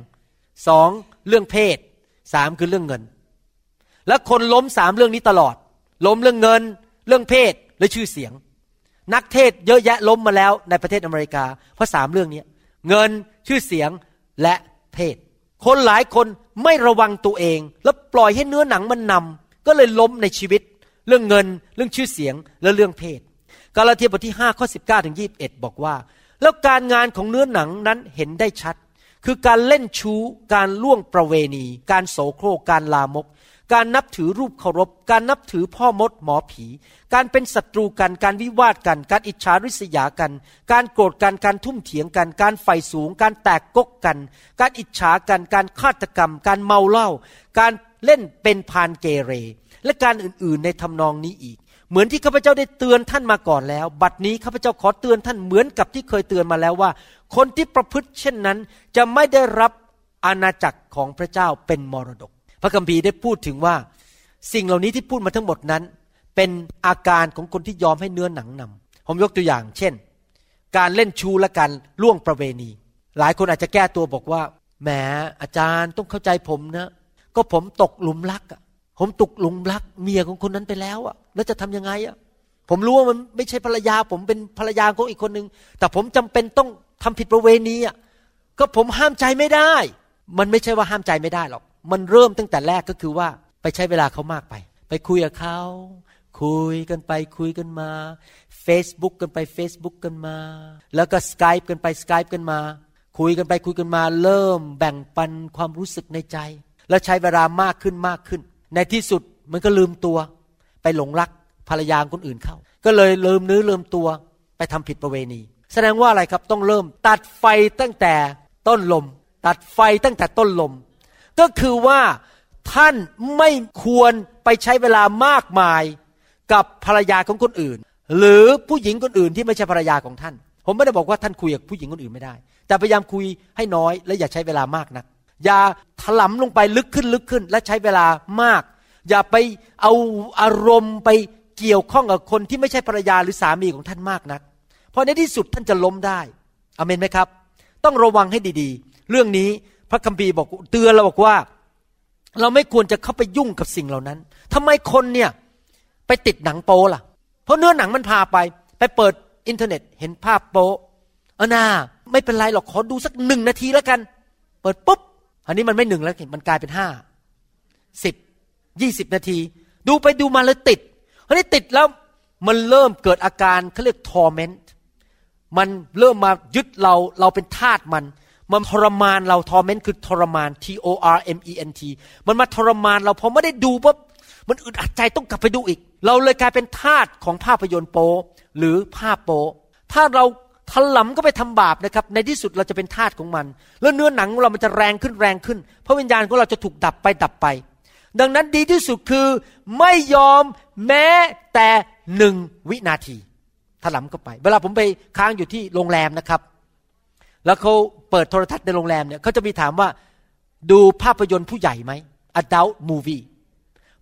สองเรื่องเพศสามคือเรื่องเงิน แล้วคนล้มสามเรื่องนี้ตลอด ล้มเรื่องเงิน เรื่องเพศและชื่อเสียง นักเทศเยอะแยะล้มมาแล้วในประเทศอเมริกา เพราะสามเรื่องนี้เงินชื่อเสียงและเพศ คนหลายคนไม่ระวังตัวเอง แล้วปล่อยให้เนื้อหนังมันนำก็เลยล้มในชีวิต เรื่องเงิน เรื่องชื่อเสียงและเรื่องเพศ กาลาเทียบทที่5ข้อ19ถึง21 บอกว่า แล้วการงานของเนื้อหนังนั้นเห็นได้ชัด คือการเล่นชู้ การล่วงประเวณี การโสโครกการลามก การนับถือรูปเคารพ การนับถือพ่อมดหมอผี การเป็นศัตรูกันการวิวาทกัน การอิจฉาริษยากัน การโกรธกันการทุ่มเถียงกัน การไฟสูง การแตกกกกัน การอิจฉากันการฆาตกรรม การเมาเหล้าการเล่นเป็นพานเกเร และการอื่นๆในทำนองนี้อีก เหมือนที่ข้าพเจ้าได้เตือนท่านมาก่อนแล้ว บัดนี้ข้าพเจ้าขอเตือนท่านเหมือนกับที่เคยเตือนมาแล้วว่า คนที่ประพฤติเช่นนั้น จะไม่ได้รับอาณาจักรของพระเจ้าเป็นมรดก พระคัมภีร์ได้พูดถึงว่า สิ่งเหล่านี้ที่พูดมาทั้งหมดนั้น เป็นอาการของคนที่ยอมให้เนื้อหนังนำผมยกตัวอย่าง เช่น การเล่นชูและการล่วงประเวณี หลายคนอาจจะแก้ตัวบอกว่าแหมอาจารย์ต้องเข้าใจผมนะ ก็ผมตกหลุมรักอะ ผมตกหลุมรักเมียของคนนั้นไปแล้วอะแล้วจะทํำยังไงอะผมรู้ว่ามันไม่ใช่ภรรยา ผมเป็นภรรยาของอีกคนหนึ่งแต่ผมจำเป็นต้องทำผิดประเวณีอะก็ผมห้ามใจไม่ได้ มันไม่ใช่ว่าห้ามใจไม่ได้หรอก มันเริ่มตั้งแต่แรกก็คือว่าไปใช้เวลาเขามากไป ไปคุยกับเขา คุยกันไปคุยกันมา Facebook กันไป Facebook กันมา แล้วก็สกายกันไปสกายกันมา คุยกันไปคุยกันมา เริ่มแบ่งปันความรู้สึกในใจ แล้วใช้เวลามากขึ้นมากขึ้น ในที่สุดมันก็ลืมตัว ไปหลงรักภรรยาคนอื่นเข้า ก็เลยลืมเนื้อลืมตัวไปทำผิดประเวณี แสดงว่าอะไรครับต้องเริ่มตัดไฟตั้งแต่ต้นลม ตัดไฟตั้งแต่ต้นลม ก็คือว่าท่านไม่ควรไปใช้เวลามากมายกับภรรยาของคนอื่น หรือผู้หญิงคนอื่นที่ไม่ใช่ภรรยาของท่าน ผมไม่ได้บอกว่าท่านคุยกับผู้หญิงคนอื่นไม่ได้ แต่พยายามคุยให้น้อยและอย่าใช้เวลามากนัก อย่าถลำลงไปลึกขึ้นลึกขึ้น และใช้เวลามาก อย่าไปเอาอารมณ์ไปเกี่ยวข้องกับคนที่ไม่ใช่ภรรยาหรือสามีของท่านมากนัก เพราะในที่สุดท่านจะล้มได้อเมนไหมครับ ต้องระวังให้ดีๆ เรื่องนี้พระคัมภีร์บอกเตือนเราบอกว่า เราไม่ควรจะเข้าไปยุ่งกับสิ่งเหล่านั้นทำไมคนเนี่ยไปติดหนังโป๊ล่ะ เพราะเนื้อหนังมันพาไป ไปเปิดอินเทอร์เน็ตเห็นภาพโป๊เออนาไม่เป็นไรหรอกขอดูสักหนึ่งนาทีแล้วกัน เปิดปุ๊บ อันนี้มันไม่หนึ่งแล้วมันกลายเป็นห้าสิบยี่สิบนาที ดูไปดูมาเลยติดอันนี้ติดแล้วมันเริ่มเกิดอาการเขาเรียกทอร์เมนต์มันเริ่มมายึดเราเราเป็นทาสมัน มันทรมานเราทอร์เมนต์คือทรมาน T O R M E N T มันมาทรมานเราพอไม่ได้ดูปุ๊บมันอึดอัดใจต้องกลับไปดูอีก เราเลยกลายเป็นทาสของภาพยนตร์โป หรือภาพโป ถ้าเรา ถลำก็ไปทำบาปนะครับ ในที่สุดเราจะเป็นทาสของมัน แล้วเนื้อหนังของเรามันจะแรงขึ้นแรงขึ้น พระวิญญาณของเราจะถูกดับไปดับไป ดังนั้นดีที่สุดคือไม่ยอมแม้แต่หนึ่งวินาทีถลำเข้าไป เวลาผมไปค้างอยู่ที่โรงแรมนะครับ แล้วเขาเปิดโทรทัศน์ในโรงแรมเนี่ยเขาจะมีถามว่าดูภาพยนตร์ผู้ใหญ่ไหม adult movie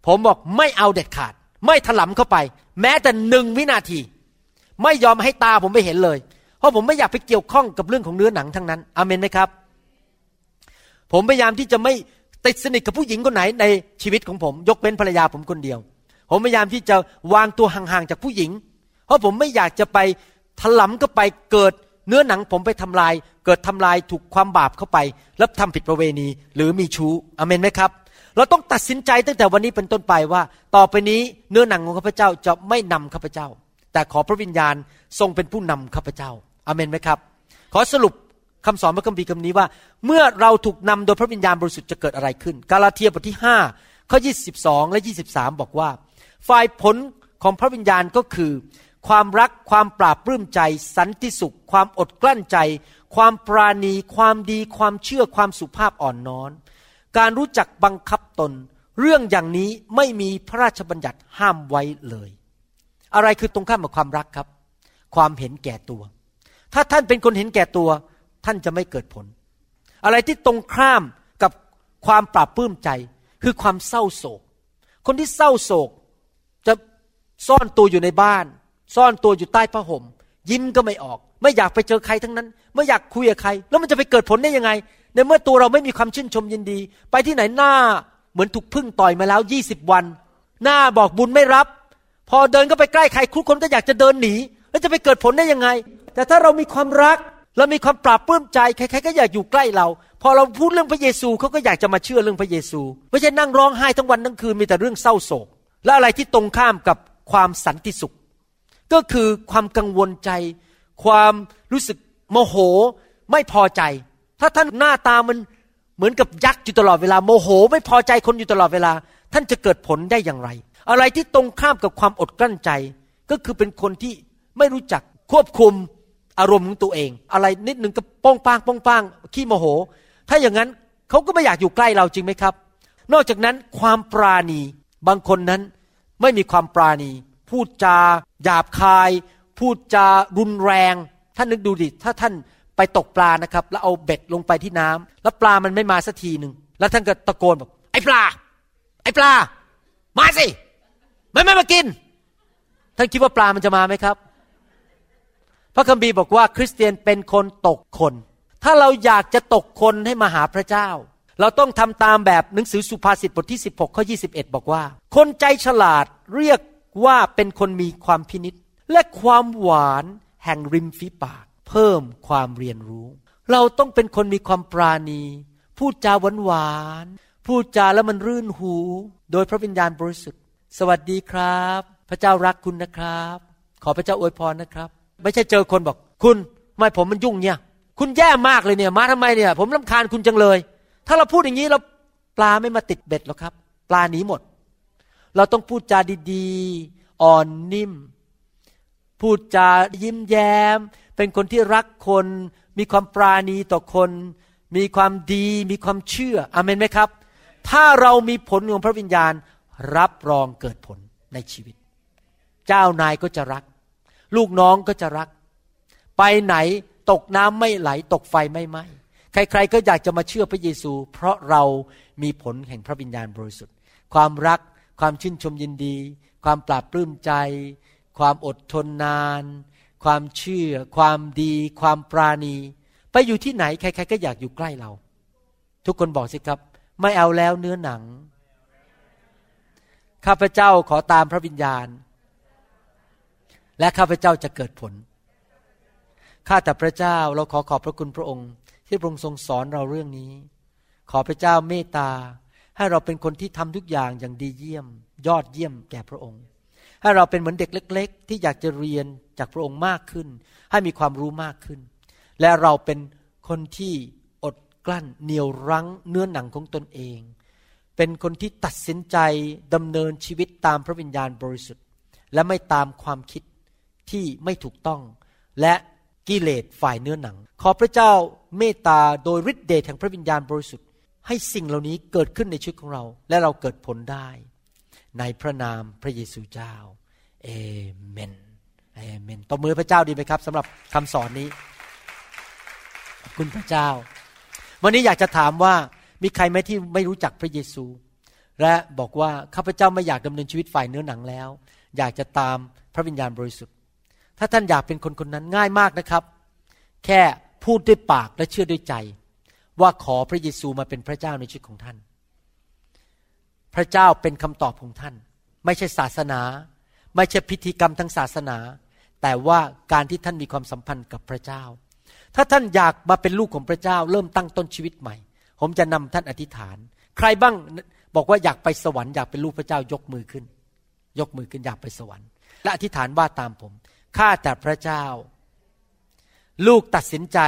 ผมบอกไม่เอาเด็ดขาด ไม่ถลำเข้าไป แม้แต่หนึ่งวินาที ไม่ยอมให้ตาผมไปเห็นเลย เพราะผมไม่อยากไปเกี่ยวข้องกับเรื่องของเนื้อหนังทั้งนั้นอเมนไหมครับ ผมพยายามที่จะไม่ติดสนิทกับผู้หญิงคนไหนในชีวิตของผม ยกเว้นภรรยาผมคนเดียว ผมพยายามที่จะวางตัวห่างๆจากผู้หญิง เพราะผมไม่อยากจะไปถลำเข้าไปเกิดเนื้อหนังผมไปทำลาย เกิดทำลายถูกความบาปเข้าไป แล้วทำผิดประเวณี หรือมีชู้อเมนไหมครับเราต้องตัดสินใจตั้งแต่วันนี้เป็นต้นไปว่า ต่อไปนี้เนื้อหนังของข้าพเจ้าจะไม่นำข้าพเจ้า แต่ขอพระวิญญาณทรงเป็นผู้นำข้าพเจ้า อเมนไหมครับ ขอสรุปคำสอนพระคัมภีร์คำนี้ว่า เมื่อเราถูกนำโดยพระวิญญาณบริสุทธิ์จะเกิดอะไรขึ้น กาลาเทียบทที่5ข้อ22 และ 23 บอกว่า ฝ่ายผลของพระวิญญาณก็คือ ความรักความปราบปลื้มใจ สันติสุข ความอดกลั้นใจ ความปราณี ความดีความเชื่อความสุภาพอ่อนน้อมการรู้จักบังคับตน เรื่องอย่างนี้ไม่มีพระราชบัญญัติห้ามไว้เลย อะไรคือตรงข้ามกับความรักครับ ความเห็นแก่ตัว ถ้าท่านเป็นคนเห็นแก่ตัว ท่านจะไม่เกิดผล อะไรที่ตรงข้ามกับความปราบปลื้มใจ คือความเศร้าโศก คนที่เศร้าโศก จะซ่อนตัวอยู่ในบ้าน ซ่อนตัวอยู่ใต้ผ้าห่มยิ้มก็ไม่ออก ไม่อยากไปเจอใครทั้งนั้น ไม่อยากคุยกับใคร แล้วมันจะไปเกิดผลได้ยังไง ในเมื่อตัวเราไม่มีความชื่นชมยินดี ไปที่ไหนหน้าเหมือนถูกพึ่งต่อยมาแล้วยี่สิบวัน หน้าบอกบุญไม่รับ พอเดินก็ไปใกล้ใครทุกคนก็อยากจะเดินหนี แล้วจะไปเกิดผลได้ยังไง แต่ถ้าเรามีความรักเรามีความปราบปลื้มใจใครๆก็อยากอยู่ใกล้เรา พอเราพูดเรื่องพระเยซูเขาก็อยากจะมาเชื่อเรื่องพระเยซู ไม่ใช่นั่งร้องไห้ทั้งวันทั้งคืนมีแต่เรื่องเศร้าโศก และอะไรที่ตรงข้ามกับความสันติสุข ก็คือความกังวลใจ ความรู้สึกโมโหไม่พอใจ ถ้าท่านหน้าตามันเหมือนกับยักษ์อยู่ตลอดเวลาโมโห ไม่พอใจคนอยู่ตลอดเวลา ท่านจะเกิดผลได้อย่างไร อะไรที่ตรงข้ามกับความอดกลั้นใจ ก็คือเป็นคนที่ไม่รู้จักควบคุม อารมณ์ของตัวเอง อะไรนิดหนึ่งก็ป้องปางป้องปางขี้โมโห ถ้าอย่างนั้นเขาก็ไม่อยากอยู่ใกล้เราจริงไหมครับ นอกจากนั้นความปราณีบางคนนั้นไม่มีความปราณี พูดจาหยาบคาย พูดจารุนแรง ท่านนึกดูดิถ้าท่านไปตกปลานะครับ แล้วเอาเบ็ดลงไปที่น้ำแล้วปลามันไม่มาสักทีหนึ่งแล้วท่านก็ตะโกนบอกไอ้ปลา ไอ้ปลา มาสิมันไม่มากิน ท่านคิดว่าปลามันจะมาไหมครับ พระคัมภีร์บอกว่าคริสเตียนเป็นคนตกคน ถ้าเราอยากจะตกคนให้มาหาพระเจ้า เราต้องทำตามแบบหนังสือสุภาษิตบทที่ 16ข้อ21 บอกว่า คนใจฉลาดเรียกว่าเป็นคนมีความพินิษและความหวานแห่งริมฝีปาก เพิ่มความเรียนรู้ เราต้องเป็นคนมีความปราณี พูดจาหวานหวานพูดจาแล้วมันรื่นหู โดยพระวิญญาณบริสุทธิ์ สวัสดีครับ พระเจ้ารักคุณนะครับ ขอพระเจ้าอวยพรนะครับ ไม่ใช่เจอคนบอก คุณไม่ผมมันยุ่งเนี่ย คุณแย่มากเลยเนี่ย มาทำไมเนี่ย ผมลาคาญคุณจังเลย ถ้าเราพูดอย่างนี้เราปลาไม่มาติดเบ็ดหรอกครับ ปลาหนีหมด เราต้องพูดจาดีๆ อ่อนนิ่ม พูดจายิ้มแย้ม เป็นคนที่รักคน มีความปราณีต่อคน มีความดี มีความเชื่ออเมนไหมครับ ถ้าเรามีผลของพระวิญญาณรับรองเกิดผลในชีวิต เจ้านายก็จะรัก ลูกน้องก็จะรัก ไปไหนตกน้ำไม่ไหล ตกไฟไม่ไหม้ใคร ๆ ก็อยากจะมาเชื่อพระเยซู เพราะเรามีผลแห่งพระวิญญาณบริสุทธิ์ ความรัก ความชื่นชมยินดี ความปราบปลื้มใจ ความอดทนนาน ความเชื่อ ความดี ความปราณี ไปอยู่ที่ไหน ใคร ๆ ก็อยากอยู่ใกล้เรา ทุกคนบอกสิครับ ไม่เอาแล้วเนื้อหนัง ข้าพเจ้าขอตามพระวิญญาณ และข้าพเจ้าจะเกิดผล ข้าแต่พระเจ้าเราขอขอบพระคุณพระองค์ ที่พระองค์ทรงสอนเราเรื่องนี้ ขอพระเจ้าเมตตา ให้เราเป็นคนที่ทำทุกอย่างอย่างดีเยี่ยม ยอดเยี่ยมแก่พระองค์ ให้เราเป็นเหมือนเด็กเล็ก ๆ ที่อยากจะเรียนจากพระองค์มากขึ้น ให้มีความรู้มากขึ้น และเราเป็นคนที่อดกลั้นเหนียวรั้งเนื้อหนังของตนเอง เป็นคนที่ตัดสินใจดำเนินชีวิตตามพระวิญญาณบริสุทธิ์ และไม่ตามความคิด ที่ไม่ถูกต้อง และกิเลสฝ่ายเนื้อหนัง ขอพระเจ้าเมตตาโดยฤทธิเดชแห่งพระวิญญาณบริสุทธิ์ ให้สิ่งเหล่านี้เกิดขึ้นในชีวิตของเรา และเราเกิดผลได้ ในพระนามพระเยซูเจ้าเอเมนเอเมนตบมือพระเจ้าดีไหมครับสำหรับคำสอนนี้คุณพระเจ้า วันนี้อยากจะถามว่ามีใครไหมที่ไม่รู้จักพระเยซู และบอกว่าข้าพเจ้าไม่อยากดำเนินชีวิตฝ่ายเนื้อหนังแล้ว อยากจะตามพระวิญญาณบริสุทธิ์ ถ้าท่านอยากเป็นคนคนนั้นง่ายมากนะครับ แค่พูดด้วยปากและเชื่อด้วยใจ ว่าขอพระเยซูมาเป็นพระเจ้าในชีวิตของท่าน พระเจ้าเป็นคำตอบของท่าน ไม่ใช่ศาสนา ไม่ใช่พิธีกรรมทางศาสนา แต่ว่าการที่ท่านมีความสัมพันธ์กับพระเจ้า ถ้าท่านอยากมาเป็นลูกของพระเจ้า เริ่มตั้งต้นชีวิตใหม่ ผมจะนำท่านอธิษฐาน ใครบ้างบอกว่าอยากไปสวรรค์อยากเป็นลูกพระเจ้ายกมือขึ้น ยกมือขึ้นอยากไปสวรรค์และอธิษฐานว่าตามผม ข้าแต่พระเจ้า ลูกตัดสินใจ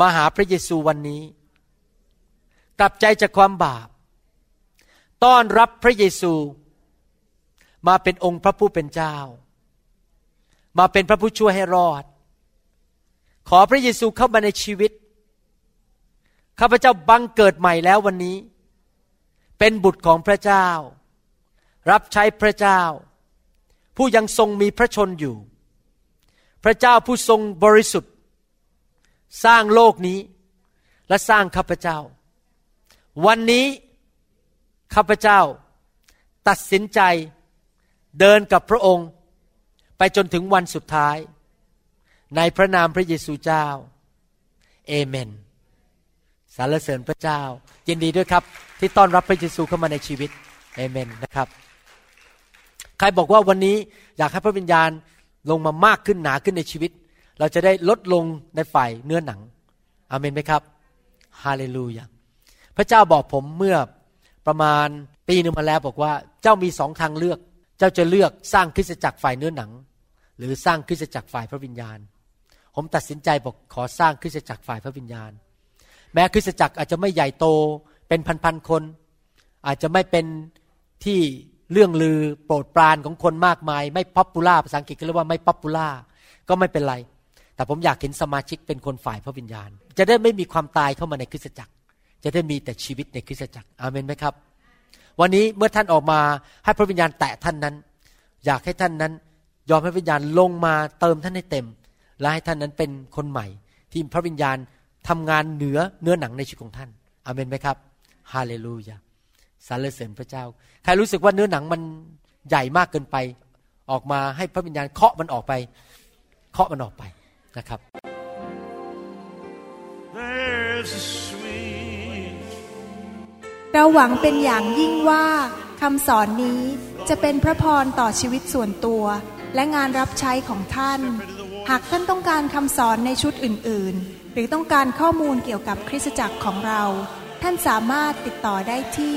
มาหาพระเยซูวันนี้ กลับใจจากความบาป ต้อนรับพระเยซู มาเป็นองค์พระผู้เป็นเจ้า มาเป็นพระผู้ช่วยให้รอด ขอพระเยซูเข้ามาในชีวิต ข้าพเจ้าบังเกิดใหม่แล้ววันนี้ เป็นบุตรของพระเจ้า รับใช้พระเจ้า ผู้ยังทรงมีพระชนอยู่ พระเจ้าผู้ทรงบริสุทธิ์ สร้างโลกนี้และสร้างข้าพเจ้า วันนี้ข้าพเจ้าตัดสินใจเดินกับพระองค์ ไปจนถึงวันสุดท้าย ในพระนามพระเยซูเจ้า เอเมนสรรเสริญพระเจ้ายินดีด้วยครับ ที่ต้อนรับพระเยซูเข้ามาในชีวิตเอเมนนะครับ ใครบอกว่าวันนี้อยากให้พระวิญญาณลงมามากขึ้นหนาขึ้นในชีวิต เราจะได้ลดลงในฝ่ายเนื้อหนังอเมนไหมครับฮาเลลูยาพระเจ้าบอกผมเมื่อประมาณปีหนึ่งมาแล้วบอกว่าเจ้ามีสองทางเลือก เจ้าจะเลือกสร้างคริสตจักรฝ่ายเนื้อหนัง หรือสร้างคริสตจักรฝ่ายพระวิญญาณ ผมตัดสินใจบอกขอสร้างคริสตจักรฝ่ายพระวิญญาณ แม้คริสตจักรอาจจะไม่ใหญ่โตเป็นพันๆคน อาจจะไม่เป็นที่ เลื่องลือโปรดปรานของคนมากมาย ไม่ popular ภาษาอังกฤษก็เรียกว่าไม่ popular ก็ไม่เป็นไร แต่ผมอยากเห็นสมาชิกเป็นคนฝ่ายพระวิญญาณ จะได้ไม่มีความตายเข้ามาในคริสตจักร จะได้มีแต่ชีวิตในคริสตจักรอาเมนไหมครับ วันนี้เมื่อท่านออกมาให้พระวิญญาณแตะท่านนั้น อยากให้ท่านนั้น ยอมให้พระวิญญาณลงมาเติมท่านให้เต็ม และให้ท่านนั้นเป็นคนใหม่ ที่พระวิญญาณทำงานเหนือเนื้อหนังในชีวิตของท่านอาเมนไหมครับฮาเลลูยา สรรเสริญพระเจ้า ใครรู้สึกว่าเนื้อหนังมันใหญ่มากเกินไป ออกมาให้พระวิญญาณเคาะมันออกไป เคาะมันออกไปนะครับ เราหวังเป็นอย่างยิ่งว่าคำสอนนี้จะเป็นพระพรต่อชีวิตส่วนตัว และงานรับใช้ของท่าน หากท่านต้องการคำสอนในชุดอื่น ๆ หรือต้องการข้อมูลเกี่ยวกับคริสตจักรของเรา ท่านสามารถติดต่อได้ที่